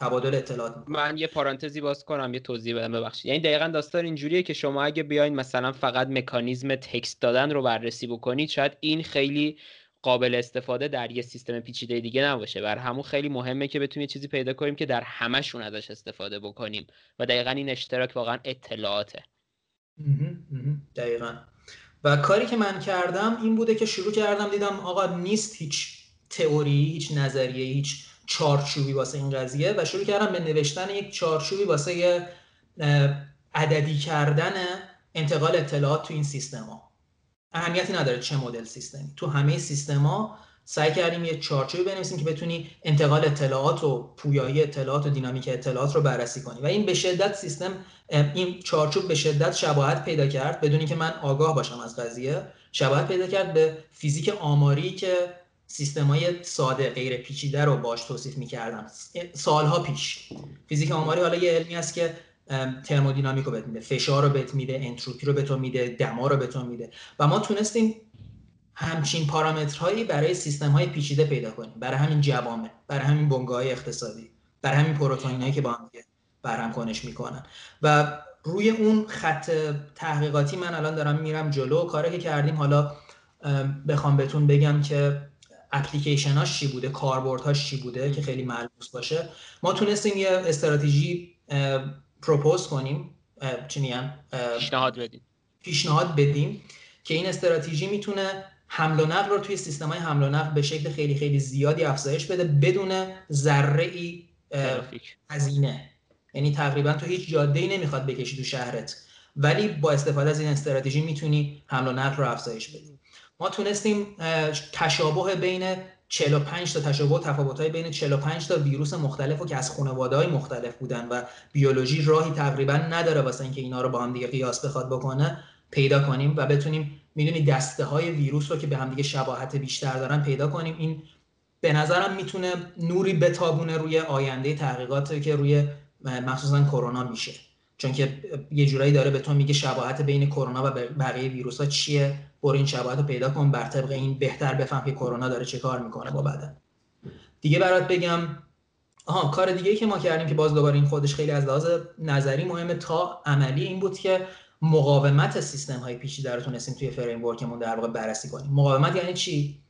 تبادل اطلاعات من یه پارانتزی باز کنم یه توضیح بدم ببخشید. یعنی دقیقا داستان اینجوریه که شما اگه بیاین مثلا فقط مکانیزم تکست دادن رو بررسی بکنید شاید این خیلی قابل استفاده در یه سیستم پیچیده دیگه نباشه. بر همون خیلی مهمه که بتونیم چیزی پیدا کنیم که در همشون ازش استفاده بکنیم. و دقیقا این اشتراک واقعا اطلاعاته. دقیقا. و کاری که من کردم این بوده که شروع کردم دیدم آقا نیست هیچ تئوری هیچ نظریه هیچ چارچوبی واسه این قضیه و شروع کردم به نوشتن یک چارچوبی واسه عددی کردن انتقال اطلاعات تو این سیستما اهمیتی نداره چه مدل سیستمی. تو همه سیستما سعی کردیم یه چارچوبی بنویسیم که بتونی انتقال اطلاعات و پویایی اطلاعات و دینامیک اطلاعات رو بررسی کنی. و این به شدت سیستم این چارچوب به شدت شباهت پیدا کرد بدونی که من آگاه باشم از قضیه. شباهت پیدا کرد به فیزیک آماری که های ساده غیر پیچیده رو باش توصیف می‌کردم. سالها پیش. فیزیک آماری حالا یه علمی است که ترمودینامیک رو بهت میده فشار رو بهت میده انتروپی رو بهتون میده دما رو بهتون میده. و ما تونستیم همچین پارامترهایی برای سیستم های پیچیده پیدا کنیم. برای همین جوامع برای همین بنگاه های اقتصادی برای همین پروتئین که با هم برهم کنش می‌کنن. و روی اون خط تحقیقاتی من الان دارم میرم جلو. کاری که کردیم حالا بخوام بهتون بگم که اپلیکیشناش چی بوده؟ کاربردهاش چی بوده که خیلی ملموس باشه؟ ما تونستیم یه استراتژی پروپوز کنیم. چی میگن؟ پیشنهاد بدیم. پیشنهاد بدیم که این استراتژی می‌تونه حمل و نقل رو توی سیستم های حمل و نقل به شکل خیلی خیلی زیادی افزایش بده بدون ذره ای هزینه. یعنی تقریبا تو هیچ جاده ای نمی‌خواد بکشی تو شهرت. ولی با استفاده از این استراتژی می‌تونی حمل و نقل رو افزایش بدی. ما تونستیم تشابه بین 45 تا تشابه تفاوت های بین 45 تا ویروس مختلف و که از خانواده های مختلف بودن و بیولوژی راهی تقریبا نداره واسه اینکه اینا رو با هم دیگه قیاس بخواد بکنه پیدا کنیم و بتونیم می‌دونی دسته های ویروس رو که به هم دیگه شباهت بیشتر دارن پیدا کنیم. این به نظرم می‌تونه نوری بتابونه روی آینده تحقیقاتی که روی مخصوصا کرونا میشه. چون که یه جورایی داره به تو میگه شباهت بین کرونا و بقیه ویروس ها چیه؟ برو این شباهت رو پیدا کن بر طبق این بهتر بفهم که کرونا داره چه کار می‌کنه با بدن. دیگه برات بگم آها کار دیگه که ما کردیم که باز دوباره این خودش خیلی از لحاظ نظری مهمه تا عملی این بود که مقاومت سیستم های پیچیده رو تونستیم توی فریم ورکمون در واقع بررسی کنیم. مقاومت یعنی چی؟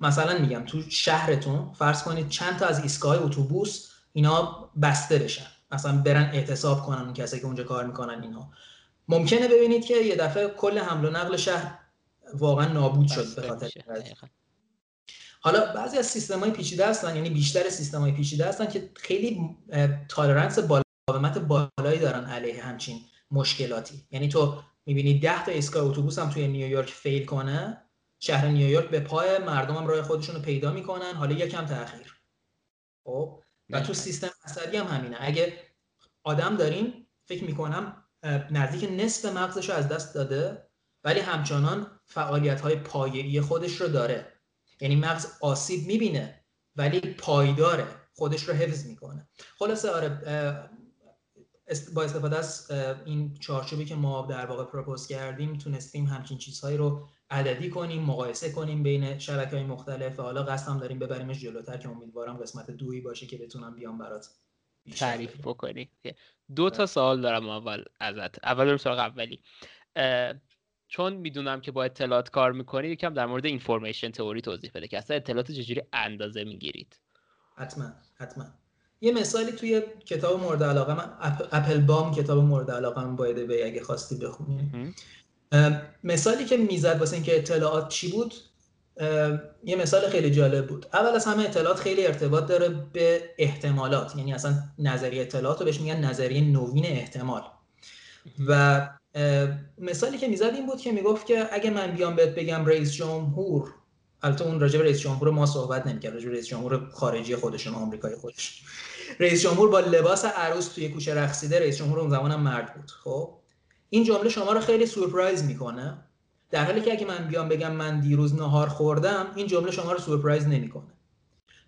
مثلا میگم تو شهرتون فرض کنید چند تا از ایستگاه اتوبوس اینا بسته بشن. مثلا برن اعتصاب کنن اون کسایی که اونجا کار می‌کنن اینها ممکنه ببینید که یه دفعه کل حمل و نقل شهر واقعا نابود شد به خاطر حالا بعضی از سیستم های پیچیده هستن یعنی بیشتر سیستم های پیچیده هستن که خیلی تالرنس مقاومت بالایی دارن علیه همچین مشکلاتی. یعنی تو می‌بینی 10 تا ایستگاه اتوبوس هم توی نیویورک فیل کنه شهر نیویورک به پای مردم هم راه خودشون رو پیدا می‌کنن حالا یکم تاخیر خب؟ و تو سیستم عصبی هم همینه. اگه آدم داریم فکر می‌کنم نزدیک نصف مغزش رو از دست داده ولی همچنان فعالیت های پایه‌ای خودش رو داره. یعنی مغز آسیب می‌بینه ولی پایداره. خودش رو حفظ می‌کنه. خلاصه آره با استفاده از این چارچوبی که ما در واقع پروپوز کردیم تونستیم همچین چیزهایی رو عددی کنیم مقایسه کنیم بین شبکه های مختلف و حالا قصد هم داریم ببریمش جلوتر که امیدوارم قسمت دویی باشه که بتونم بیام برات تعریف بکنی. دو تا سوال دارم اول ازت. اول بریم سراغ اولی. چون می‌دونم که با اطلاعات کار می‌کنی یکم در مورد اینفورمیشن تئوری توضیح بده که اصلا اطلاعات چجوری اندازه می‌گیرید؟ حتما حتما. یه مثالی توی کتاب مورد علاقه من اپل بام کتاب مورد علاقه من باید به اگه خواستی بخونی. مثالی که می‌زد واسه اینکه اطلاعات چی بود؟ یه مثال خیلی جالب بود. اول از همه اطلاعات خیلی ارتباط داره به احتمالات یعنی اصلا نظریه اطلاعات رو بهش میگن نظریه نوین احتمال. و مثالی که می‌زد این بود که می‌گفت که اگه من بیام بهت بگم رئیس جمهور البته اون راجع به رئیس جمهور ما صحبت نمی‌کرد راجع رئیس جمهور خارجی خودشون آمریکای خودش. رئیس جمهور با لباس عروس توی کوچه رقصیده رئیس جمهور اون زمانم مرد بود خب؟ این جمله شما رو خیلی سورپرایز می‌کنه. در حالی که اگه من بیام بگم من دیروز نهار خوردم این جمله شما رو سورپرایز نمی‌کنه.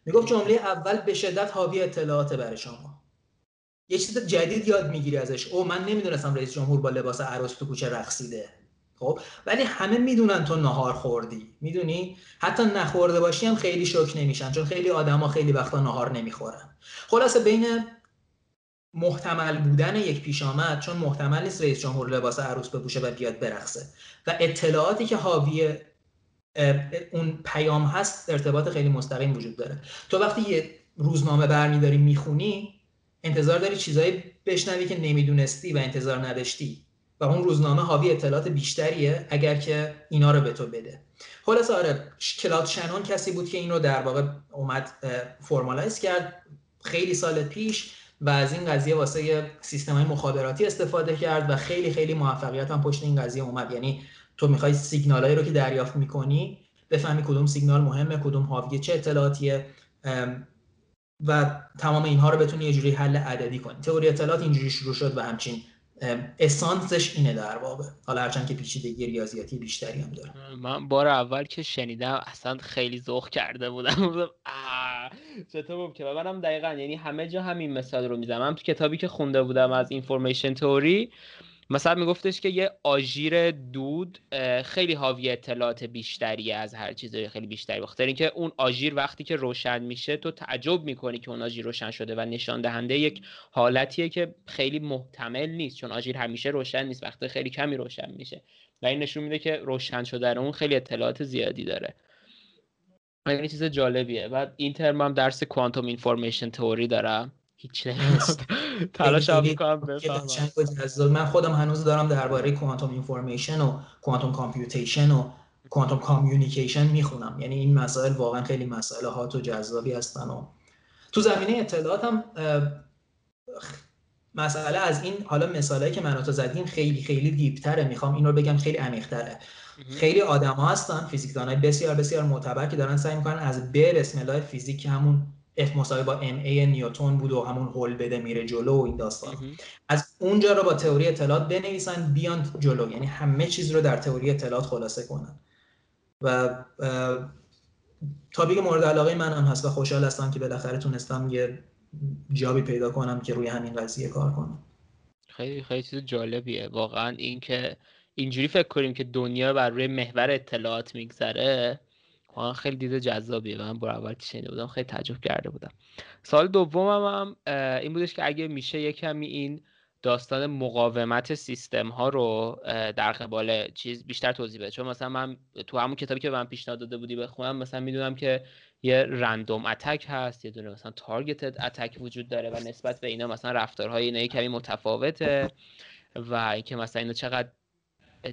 می‌گفت جمله اول به شدت حاوی اطلاعات برای شما. یه چیز جدید یاد می‌گیری ازش. او من نمی‌دونستم رئیس جمهور با لباس عروس تو کوچه رقصیده. خب؟ ولی همه می‌دونن تو نهار خوردی. می‌دونی؟ حتی نخورده باشی هم خیلی شوک نمیشن چون خیلی آدما خیلی وقتا نهار نمی‌خورن. خلاصه بین محتمل بودن یک پیش آمد چون محتمل نیست رئیس جمهور لباس عروس بپوشه و بیاد برقصه. و اطلاعاتی که حاوی اون پیام هست ارتباط خیلی مستقیم وجود داره. تو وقتی یه روزنامه برمیداری می‌خونی انتظار داری چیزایی بشنوی که نمی‌دونستی و انتظار نداشتی. و اون روزنامه حاوی اطلاعات بیشتریه اگر که اینا رو به تو بده. خلاص آره کلاد شنون کسی بود که این رو در واقع اومد فرمالایز کرد. خیلی سال پیش و از این قضیه واسه سیستم های مخابراتی استفاده کرد و خیلی خیلی موفقیت هم پشت این قضیه اومد. یعنی تو می‌خوای سیگنال رو که دریافت می‌کنی بفهمی کدوم سیگنال مهمه کدوم حاوی چه اطلاعاتیه و تمام اینها رو بتونی یه جوری حل عددی کنی. تئوری اطلاعات اینجوری شروع شد و همچین اسانسش اینه در واقع. حالا هرچند که پیچیدگی ریاضیاتی بیشتری هم داره. من بار اول که شنیدم اصلا خیلی ذوق کرده بودم. چطور ممکنه؟ منم دقیقا یعنی همه جا همین مثال رو می‌زنم. تو کتابی که خونده بودم از اینفورمیشن توری مثلا میگفتش که یه آژیر دود خیلی حاوی اطلاعات بیشتری از هر چیز خیلی بیشتری بخاطر اینکه اون آژیر وقتی که روشن میشه تو تعجب می‌کنی که اون آژیر روشن شده و نشان دهنده یک حالتیه که خیلی محتمل نیست. چون آژیر همیشه روشن نیست وقتی خیلی کمی روشن میشه. و این نشون میده که روشن شده اون خیلی اطلاعات زیادی داره. این چیز جالبیه. بعد این ترم هم درس کوانتوم اینفورمیشن تئوری دارم. هیچ تلاش هم می‌کنم بفهمم. من خودم هنوز دارم درباره quantum information و quantum computation و quantum communication می‌خونم. یعنی این مسائل واقعا خیلی مسائل hot و جذابی هستن و تو زمینه اطلاعات هم مسئله از این حالا مثالایی که من تو زدیم خیلی خیلی deep تره. می‌خوام این رو بگم خیلی عمیق‌تره. خیلی آدم ها هستن فیزیکدانای بسیار بسیار معتبر که دارن سعی می‌کنن از بر اسم فیزیک همون F مساوی با m a نیوتن بود و همون هول بده میره جلو و این داستان. از اونجا رو با تئوری اطلاعات بنویسن بیان جلو. یعنی همه چیز رو در تئوری اطلاعات خلاصه کنن. و تاپیک مورد علاقه من هم هست و خوشحال هستم که بالاخره تونستم یه جابی پیدا کنم که روی همین قضیه کار کنم. خیلی خیلی چیز جالبیه. واقعا اینکه اینجوری فکر کنیم که دنیا بر روی محور اطلاعات میگذره واقعا خیلی دیده جذابیه من بار اول که بودم خیلی تعجب کرده بودم. سال دومم هم این بودش که اگه میشه یه کمی این داستان مقاومت سیستم ها رو در قبال چیز بیشتر توضیح بده. چون مثلا من تو همون کتابی که من پیشنهاد داده بودی بخونم مثلا می‌دونم که یه رندوم اتک هست یه دونه مثلا تارگت اتک وجود داره و نسبت به اینا مثلا رفتارهای اینا کمی متفاوته و اینکه مثلا اینا چقدر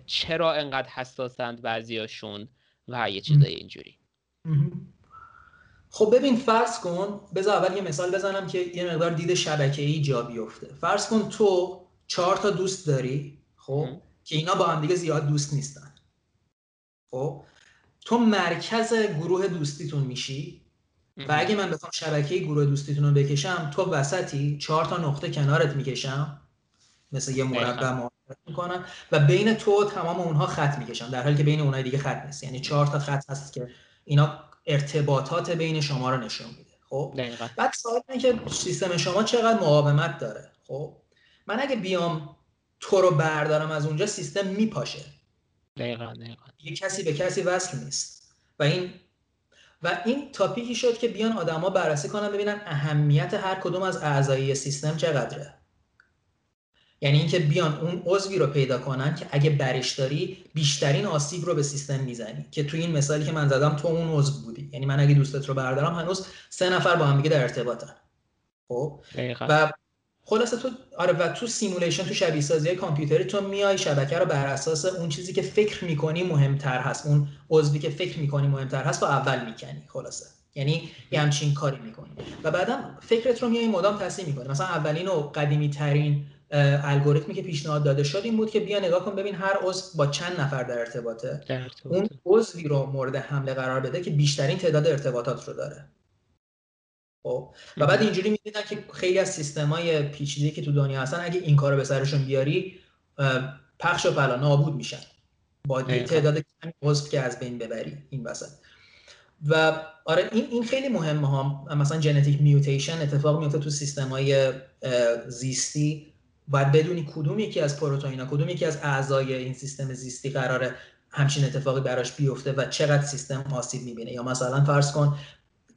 چرا انقدر حساسند بعضیاشون و یه چیزای اینجوری. خب ببین فرض کن بذار اول یه مثال بزنم که یه مقدار دید شبکه ای جا بیفته. فرض کن تو چهار تا دوست داری خب که اینا با هم دیگه زیاد دوست نیستن. خب تو مرکز گروه دوستیتون میشی؟ و اگه من بخوام شبکه گروه دوستیتون رو بکشم تو وسطی چهار تا نقطه کنارت می‌کشم. مثل یه مربع می‌کنن. و بین تو تمام اونها خط می‌کشن در حالی که بین اونها دیگه خط نیست. یعنی چهار تا خط هست که اینا ارتباطات بین شما رو نشون میده. خب؟ بعد سوال اینه که سیستم شما چقدر مقاومت داره؟ خب؟ من اگه بیام تو رو بردارم از اونجا سیستم میپاشه. دقیقا دقیقا. یه کسی به کسی وصل نیست. و این و این تاپیکی شد که بیان آدما بررسی کنن ببینن اهمیت هر کدوم از اعضای سیستم چقدره. یعنی اینکه بیان اون عضوی رو پیدا کنن که اگه برش داری بیشترین آسیب رو به سیستم می‌زنی. که تو این مثالی که من زدم تو اون عضو بودی. یعنی من اگه دوستت رو بردارم هنوز سه نفر با هم دیگه در ارتباطن. خب؟ و خلاصه تو آره و تو simulation تو شبیه سازی کامپیوتری تو میای شبکه رو بر اساس اون چیزی که فکر می‌کنی مهمتر هست اون عضوی که فکر می‌کنی مهمتر هست و اول می‌کنی خلاصه. یعنی یه همچین کاری می‌کنی. و بعدا فکرت رو میای مدام تصحیح می‌کنی. مثلا اولین و قدیمی ترین الگوریتمی که پیشنهاد داده شد این بود که بیا نگاه کن ببین هر عضو با چند نفر در ارتباطه. در اون عضوی رو مورد حمله قرار بده که بیشترین تعداد ارتباطات رو داره. خب. و بعد اینجوری می‌دیدن که خیلی از سیستمای پیچیده‌ای که تو دنیا هستن اگه این کارو به سرشون بیاری پخش و پلا نابود میشن. با تعداد کمی عضو که از بین ببری این وسط. و آره این این خیلی مهمه ها. مثلا ژنتیک میوتیشن اتفاق میفته تو سیستم های زیستی. باید بدونی کدوم یکی از پروتئینا کدوم یکی از اعضای این سیستم زیستی قراره همچین اتفاقی براش بیفته و چقدر سیستم آسیب می‌بینه. یا مثلا فرض کن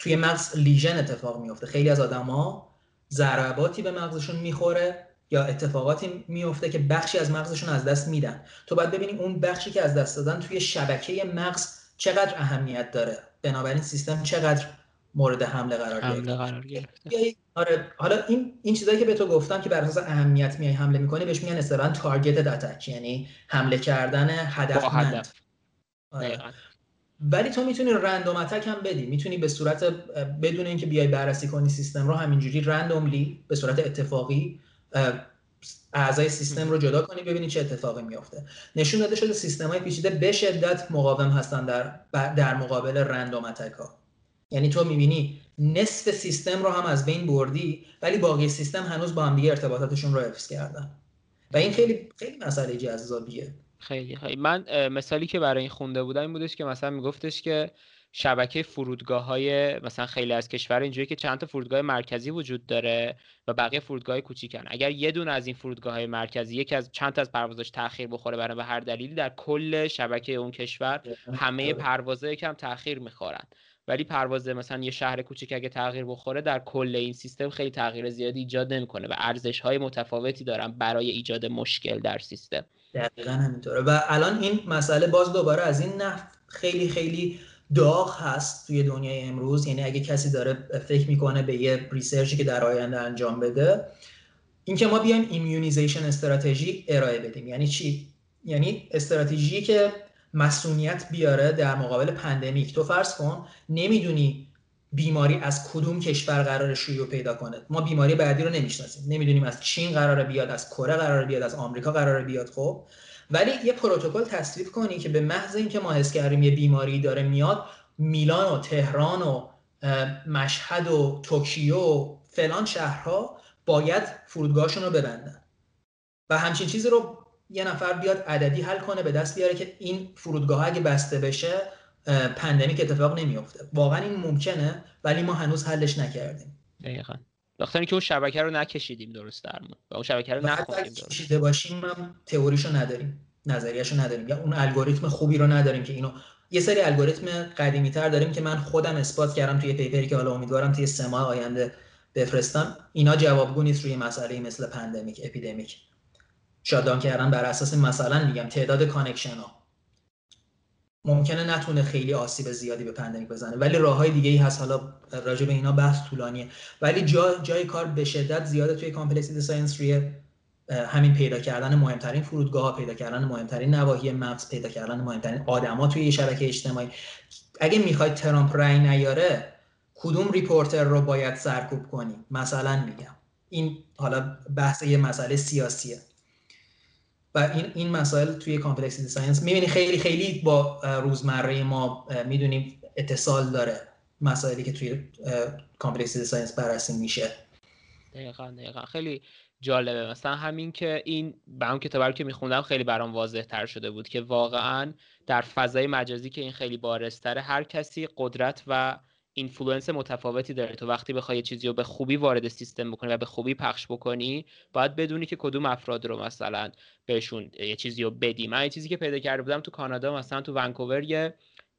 توی مغز لیژن اتفاق میفته خیلی از آدما ضرباتی به مغزشون می‌خوره یا اتفاقاتی میفته که بخشی از مغزشون از دست میدن. تو باید ببینی اون بخشی که از دست دادن توی شبکه مغز چقدر اهمیت داره. بنابراین سیستم چقدر مورد حمله قرار حمله قرار آره حالا این این چیزایی که به تو گفتم که بر اساس اهمیت میای حمله می‌کنی بهش میگن اصطلاحا تارگت اتک یعنی حمله کردن هدفمند. هدف. آره. ولی تو می‌تونی رندوم اتک هم بدی. می‌تونی به صورت بدون اینکه بیای بررسی کنی سیستم رو همینجوری رندوملی به صورت اتفاقی اعضای سیستم رو جدا کنی ببینی چه اتفاقی میافته. نشون داده شده سیستم های پیچیده به شدت مقاوم هستن در در مقابل رندوم اتک ها. یعنی تو می‌بینی نصف سیستم رو هم از بین بردی ولی باقی سیستم هنوز با هم دیگه ارتباطاتشون رو حفظ کردن. و این خیلی خیلی مسئله جذابیه. خیلی خیلی. من مثالی که برای این خونده بودم این بودش که مثلا میگفتش که شبکه فرودگاه های مثلا خیلی از کشور اینجوری که چند تا فرودگاه مرکزی وجود داره و بقیه فرودگاه کوچیکن. اگر یه دونه از این فرودگاه های مرکزی یکی از چند تا از پروازاش تاخیر بخوره برای به هر دلیلی در کل شبکه اون کشور همه پروازها یکم تاخیر می‌خورن. ولی پرواز مثلا یه شهر کوچیک اگه تغییر بخوره در کل این سیستم خیلی تغییر زیادی ایجاد نمی‌کنه و ارزش های متفاوتی دارن برای ایجاد مشکل در سیستم. دقیقا همینطوره. و الان این مسئله باز دوباره از این نحو خیلی خیلی داغ هست توی دنیای امروز. یعنی اگه کسی داره فکر می‌کنه به یه research ی که در آینده انجام بده اینکه ما بیایم immunization strategy ارائه بدیم. یعنی چی؟ یعنی استراتژی که مصونیت بیاره در مقابل pandemic. تو فرض کن نمی‌دونی بیماری از کدوم کشور قرار شیوع پیدا کنه؟ ما بیماری بعدی رو نمی‌شناسیم. نمی‌دونیم از چین قرار بیاد از کره قرار بیاد از آمریکا قرار بیاد خب؟ ولی یه پروتکل تصویب کنی که به محض اینکه ما حس کردیم یه بیماری داره میاد میلان و تهران و مشهد و توکیو و فلان شهرها باید فرودگاهشون رو ببندن. و همچین چیزی رو یه نفر بیاد عددی حل کنه به دست بیاره که این فرودگاه اگه بسته بشه pandemic اتفاق نمیفته واقعا این ممکنه ولی ما هنوز حلش نکردیم. دقیقا. داختر که اون شبکه رو نکشیدیم درست درمون و اون شبکه رو درست. باشیم هم تئوریشو نداریم. نظریهشو نداریم. یا اون الگوریتم خوبی رو نداریم که اینو. یه سری الگوریتم قدیمی تر داریم که من خودم اثبات کردم توی paper ی که حالا امیدوارم توی سه ماه آینده بفرستم. اینا جوابگو نیست روی مسئله مثل pandemic epidemic. shutdown کردن بر اساس مثلا میگم تعداد connection ها ممکنه نتونه خیلی آسیب زیادی به pandemic بزنه ولی راه های دیگه ای هست. حالا راجع به اینا بحث طولانیه. ولی جا جای کار به شدت زیاده توی complexity science روی همین پیدا کردن مهمترین فرودگاه پیدا کردن مهمترین نواحی مغز پیدا کردن مهمترین آدما توی شبکه اجتماعی. اگه می‌خواید ترامپ رای نیاره کدوم reporter رو باید سرکوب کنی؟ مثلا میگم. این حالا بحث یه مسئله سیاسیه. و این این مسائل توی complexity science می‌بینی خیلی خیلی با روزمره ما می‌دونیم اتصال داره مسائلی که توی complexity science بررسی میشه. دقیقا دقیقا. خیلی جالبه. مثلا همین که این به اون کتاب که میخوندم خیلی برام واضح تر شده بود که واقعا در فضای مجازی که این خیلی بارزتره هر کسی قدرت و influence متفاوتی داره. تو وقتی بخوای یه چیزی رو به خوبی وارد سیستم بکنی و به خوبی پخش بکنی باید بدونی که کدوم افراد رو مثلا بهشون یه چیزی رو بدی. من یه چیزی که پیدا کرده بودم تو کانادا مثلا تو ونکوور یه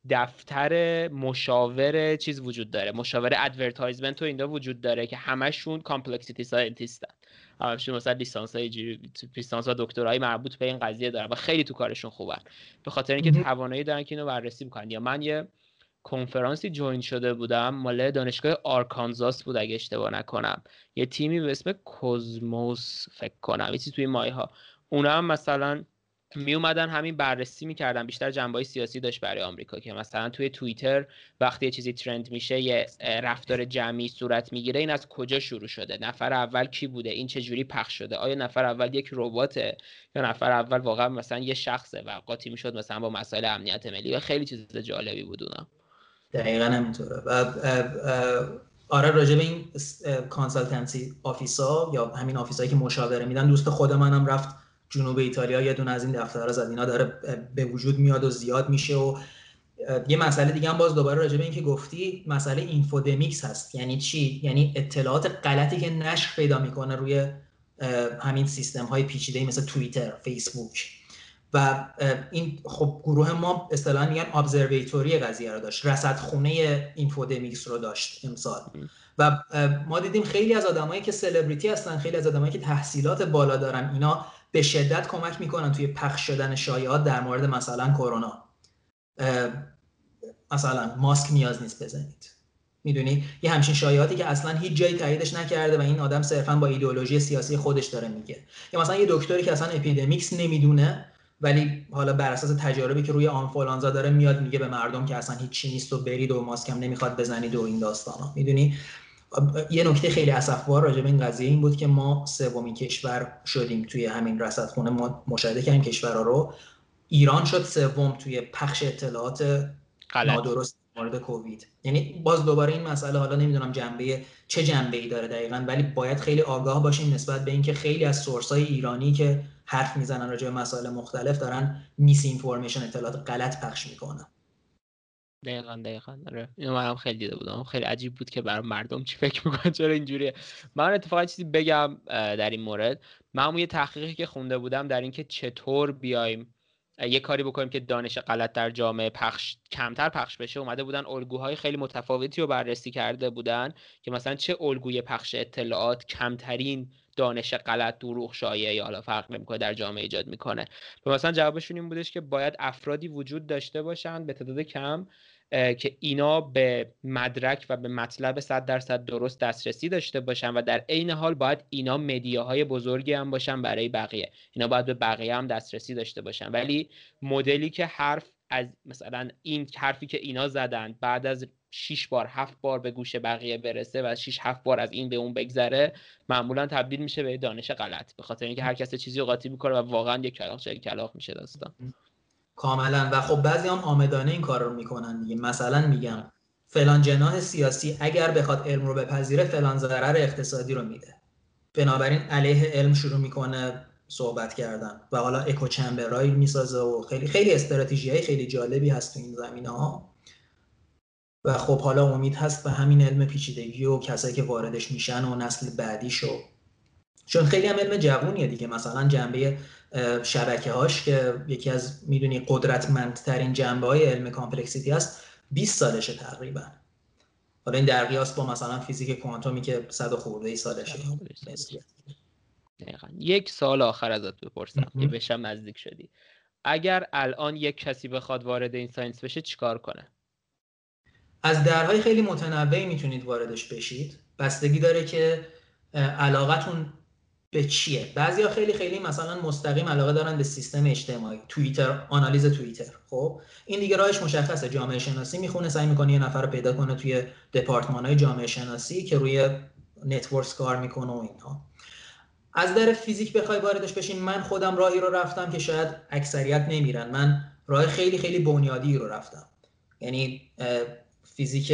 دفتر مشاور چیز وجود داره. مشاور advertisement و اینجا وجود داره که همشون complexity scientist ن همشون مثلا لیسانس های لیسانس و دکترای مربوط به این قضیه دارن و خیلی تو کارشون خوبن. به خاطر اینکه توانایی دارن که اینو بررسی بکنن. یا من یه کنفرانسی join شده بودم. مال دانشگاه آرکانزاس بود اگه اشتباه نکنم. یه تیمی به اسم کوزموس فکر کنم. یه توی مایه ها اونا هم مثلا می اومدن همین بررسی می‌کردن. بیشتر جنبه سیاسی داشت برای آمریکا که مثلا توی توییتر وقتی یه چیزی ترند میشه یه رفتار جمعی صورت می‌گیره. این از کجا شروع شده؟ نفر اول کی بوده؟ این چه جوری پخش شده؟ آیا نفر اول یک رباته؟ یا نفر اول واقعا مثلا یه شخصه و قاطی می‌شد مثلا با مسائل امنیت ملی؟ و خیلی چیز جالبی بود اونا. دقیقا همینطوره. و آره راجع به این کانسالتنسی آفیسا یا همین آفیسایی که مشاوره میدن دوست خود منم رفت جنوب ایتالیا یه دونه از این دفترها زد. اینا داره به وجود میاد و زیاد میشه و یه مسئله دیگه هم باز دوباره راجع به این که گفتی مسئله infodemics هست. یعنی چی؟ یعنی اطلاعات غلطی که نشر پیدا می‌کنه روی همین سیستم های پیچیده مثل توییتر فیسبوک. و این خب گروه ما اصطلاحا میگن observatory قضیه رو داشت رصد خونه infodemics رو داشت امسال. و ما دیدیم خیلی از آدمایی که سلبریتی هستن خیلی از آدمایی که تحصیلات بالا دارن اینا به شدت کمک می‌کنن توی پخش شدن شایعات در مورد مثلا کرونا. مثلا ماسک نیاز نیست بزنید. می‌دونی؟ یه همچین شایعاتی که اصلا هیچ جایی تاییدش نکرده و این آدم صرفا با ایدئولوژی سیاسی خودش داره میگه. یا مثلا یه دکتری که اصلا اپیدمیکس نمی‌دونه ولی حالا بر اساس تجاربی که روی آنفولانزا داره میاد میگه به مردم که اصلا هیچ نیست و برید و ماسکم نمی‌خواد بزنید و این داستانا می‌دونی؟ یه نکته خیلی اسفبار راجع به این قضیه این بود که ما سومین کشور شدیم توی همین رصدخونه. ما مشاهده کردیم کشورها رو. ایران شد سوم توی پخش اطلاعات نادرست. مورد کووید. یعنی باز دوباره این مسئله حالا نمی‌دونم جنبه چه جنبه ای داره دقیقا ولی باید خیلی آگاه باشیم نسبت به اینکه خیلی از سورس های ایرانی که حرف می‌زنن راجع به مسائل مختلف دارن میس اینفورمیشن اطلاعات غلط پخش می‌کنن. دقیقا دقیقا. آره. اینو منم خیلی دیده بودم. خیلی عجیب بود که برای مردم چی فکر می‌کنن. چرا اینجوریه؟ من اتفاقا چیزی بگم در این مورد. من یه تحقیقی که خونده بودم در اینکه چطور بیایم یه کاری بکنیم که دانش غلط در جامعه پخش کمتر پخش بشه. اومده بودن الگوهای خیلی متفاوتی رو بررسی کرده بودن که مثلا چه الگوی پخش اطلاعات کمترین دانش غلط دروغ شایعه یا حالا فرق نمی‌کنه در جامعه ایجاد می‌کنه. مثلا جوابشون این بودش که باید افرادی وجود داشته باشن به تعداد کم که اینا به مدرک و به مطلب 100 درصد درست دسترسی داشته باشن و در عین حال باید اینا مدیاهای بزرگی هم باشن برای بقیه. اینا باید به بقیه هم دسترسی داشته باشن. ولی مدلی که حرف از مثلا این حرفی که اینا زدن بعد از 6 بار هفت بار به گوش بقیه برسه و 6 هفت بار از این به اون بگذره معمولا تبدیل میشه به دانش غلط. به خاطر اینکه هر کس چیزی رو قاطی می‌کنه و واقعا یک کلاق جای کلاق میشه داستان. کاملا. و خب بعضی هم آمدانه این کار رو می‌کنن دیگه. مثلا میگم فلان جناح سیاسی اگر بخواد علم رو بپذیره فلان ضرر اقتصادی رو میده. بنابراین علیه علم شروع می‌کنه صحبت کردن. و حالا اکو چمبرایی می‌سازه و خیلی خیلی استراتژی های خیلی جالبی هست تو این زمینه ها و خب حالا امید هست به همین علم پیچیدگی و کسایی که واردش میشن و نسل بعدی شو چون خیلی هم علم جوونیه دیگه. مثلا جنبه شبکه هاش که یکی از می‌دونی قدرتمندترین جنبه های علم complexity هست 20 سالشه تقریبا. حالا این در قیاس با مثلا فیزیک کوانتومی که صد خورده ای سالشه. یک سوال آخر ازت بپرسم که بهشم نزدیک شدی. اگر الان یک کسی بخواد وارد این science بشه چیکار کنه؟ از درهای خیلی متنوعی می‌تونید واردش بشید. بستگی داره که علاقتون به چیه؟ بعضیا خیلی خیلی مثلا مستقیم علاقه دارن به سیستم اجتماعی. توییتر آنالیز توییتر. خب؟ این دیگه راهش مشخصه. جامعه شناسی می‌خونه سعی می‌کنه یه نفر رو پیدا کنه توی دپارتمان های جامعه شناسی که روی networks کار می‌کنه و اینها. از در فیزیک بخوای واردش بشین من خودم راهی رو رفتم که شاید اکثریت نمیرن. من راه خیلی خیلی بنیادی رو رفتم. یعنی فیزیک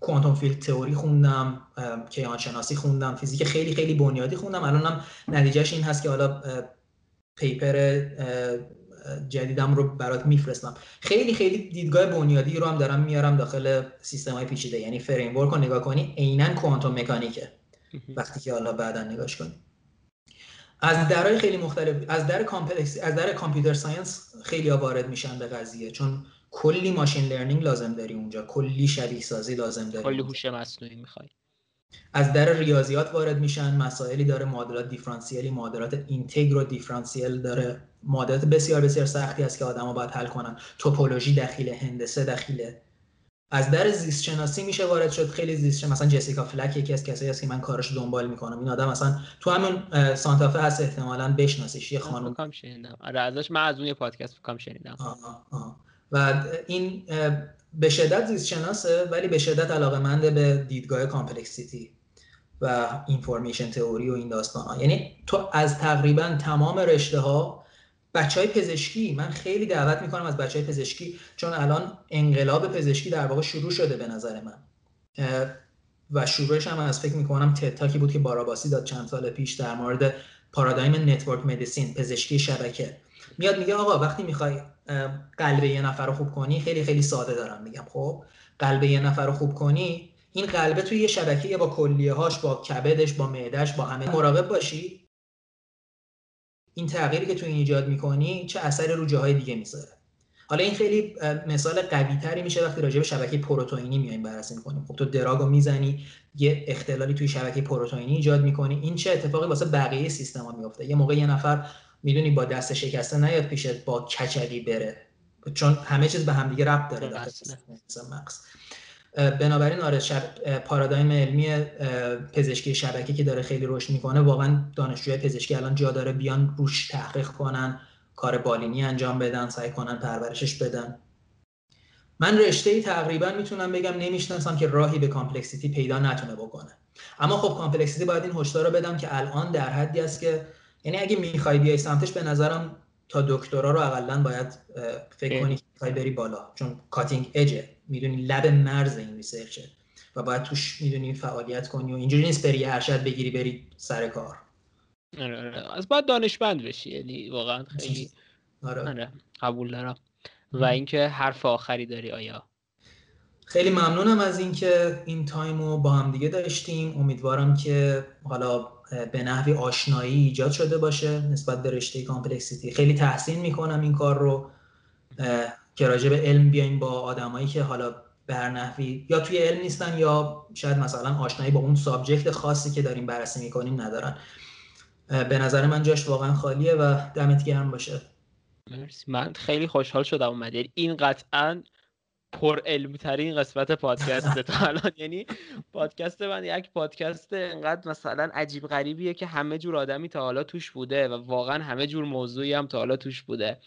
quantum field theory خوندم کیهان شناسی خوندم فیزیک خیلی خیلی بنیادی خوندم. الانم نتیجهش این هست که حالا paper جدیدم رو برات میفرستم. خیلی خیلی دیدگاه بنیادی رو هم دارم میارم داخل سیستم های پیچیده. یعنی framework رو نگاه کنی عینا کوانتوم مکانیکه. وقتی که حالا بعدا نگاش کنی. از درهای خیلی مختلف از در complex از در computer science خیلی وارد میشن به قضیه. چون کلی machine learning لازم داری اونجا. کلی شبیه سازی لازم داری کلی هوش مصنوعی می‌خوای. از در ریاضیات وارد میشن مسائلی داره معادلات دیفرانسیلی معادلات اینتگرو دیفرانسیل داره. معادلات بسیار بسیار سختی است که آدما باید حل کنن. توپولوژی دخیل هندسه دخیله. از در زیست شناسی میشه وارد شد. خیلی زیست مثلا جسیکا فلک یکی از کسایی هست که من کارش دنبال می‌کنم. این آدم مثلا تو همون سانتافه هست احتمالا بشناسیش. یه خانم کام شنیدم. آره ازش من از اون یه پادکست کام شنیدم. و این به شدت زیست شناسه ولی به شدت علاقه به دیدگاه complexity و information theory و این داستان ها یعنی تو از تقریبا تمام رشته ها بچه های پزشکی من خیلی دعوت می‌کنم از بچه های پزشکی چون الان انقلاب پزشکی در واقع شروع شده به نظر من. و شروعش هم از فکر می‌کنم TED Talk ی بود که باراباسی داد چند سال پیش در مورد پارادایم network medicine پزشکی شبکه. میاد میگه آقا وقتی می‌خوای قلب یه نفر رو خوب کنی خیلی خیلی ساده دارم میگم خب؟ قلب یه نفر رو خوب کنی این قلبه توی یه شبکه با کلیه هاش با کبدش با معدش با همه مراقب باشی. این تغییری که تو این ایجاد می‌کنی چه اثری رو جاهای دیگه می‌ذاره. حالا این خیلی مثال قوی تری میشه وقتی راجع به شبکه پروتئینی میایم بررسی می‌کنیم. خب تو دراگو می‌زنی یه اختلالی توی شبکه پروتئینی ایجاد می‌کنی. این چه اتفاقی واسه بقیه سیستما میفته یه موقع یه نفر می‌دونی با دست شکسته نیاد پیشت با کچلی بره. چون همه چیز به همدیگه ربط داره مغز. بنابراین آره شب پارادایم علمی پزشکی شبکه که داره خیلی رشد می‌کنه واقعا دانشجوی پزشکی الان جا داره بیان روش تحقیق کنن کار بالینی انجام بدن سعی کنن پرورشش بدن. من رشته ای تقریبا می‌تونم بگم نمی‌شناسم که راهی به complexity پیدا نتونه بکنه. اما خب complexity باید این هشدار رو بدم که الان در حدی است که یعنی اگه می‌خوای بیای سمتش به نظرم تا دکترا رو اقلا باید فکر کنی که بری بالا. چون cutting edge ه می‌دونی لب مرز این research ه. و باید توش می‌دونی فعالیت کنی و اینجوری نیست بری ارشد بگیری بری سر کار. آره آره. از باید دانشمند بشی. یعنی واقعا خیلی آره. آره. قبول دارم. و اینکه حرف آخری داری آیا؟ خیلی ممنونم از اینکه این time رو با هم دیگه داشتیم. امیدوارم که حالا به نحوی آشنایی ایجاد شده باشه نسبت به رشته complexity. خیلی تحسین می‌کنم این کار رو که راجع به علم بیایم با آدمایی که حالا به نحوی یا توی علم نیستن یا شاید مثلا آشنایی با اون subject خاصی که داریم بررسی می‌کنیم ندارن. به نظر من جاش واقعا خالیه و دمت گرم باشه. مرسی. من خیلی خوشحال شدم اومده این قطعا پر علمی ترین قسمت پادکست تا الان. یعنی پادکست من یک پادکست انقدر مثلا عجیب غریبیه که همه جور آدمی تا حالا توش بوده و واقعا همه جور موضوعی هم تا حالا توش بوده.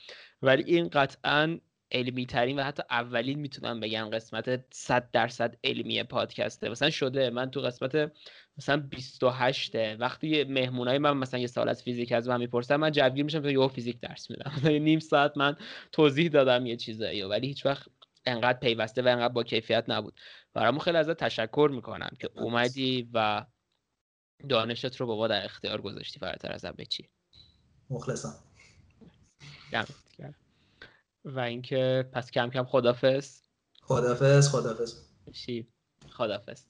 ولی این قطعا علمی ترین و حتی اولین می‌تونم بگم قسمت 100 درصد علمی پادکسته. مثلا شده. من تو قسمت مثلا 28 وقتی مهمونای من مثلا یه سال از فیزیک از من می‌پرسن من جوگیر میشم تا یه فیزیک درس میدم. نیم ساعت من توضیح دادم یه چیزایی ولی هیچ وقت انقدر پیوسته و انقدر با کیفیت نبود. برامون خیلی ازت تشکر می‌کنم که اومدی و دانشت رو با ما در اختیار گذاشتی. فراتر از همه چی مخلصم. و اینکه پس کم کم خدافز خدافز خدافز خدافز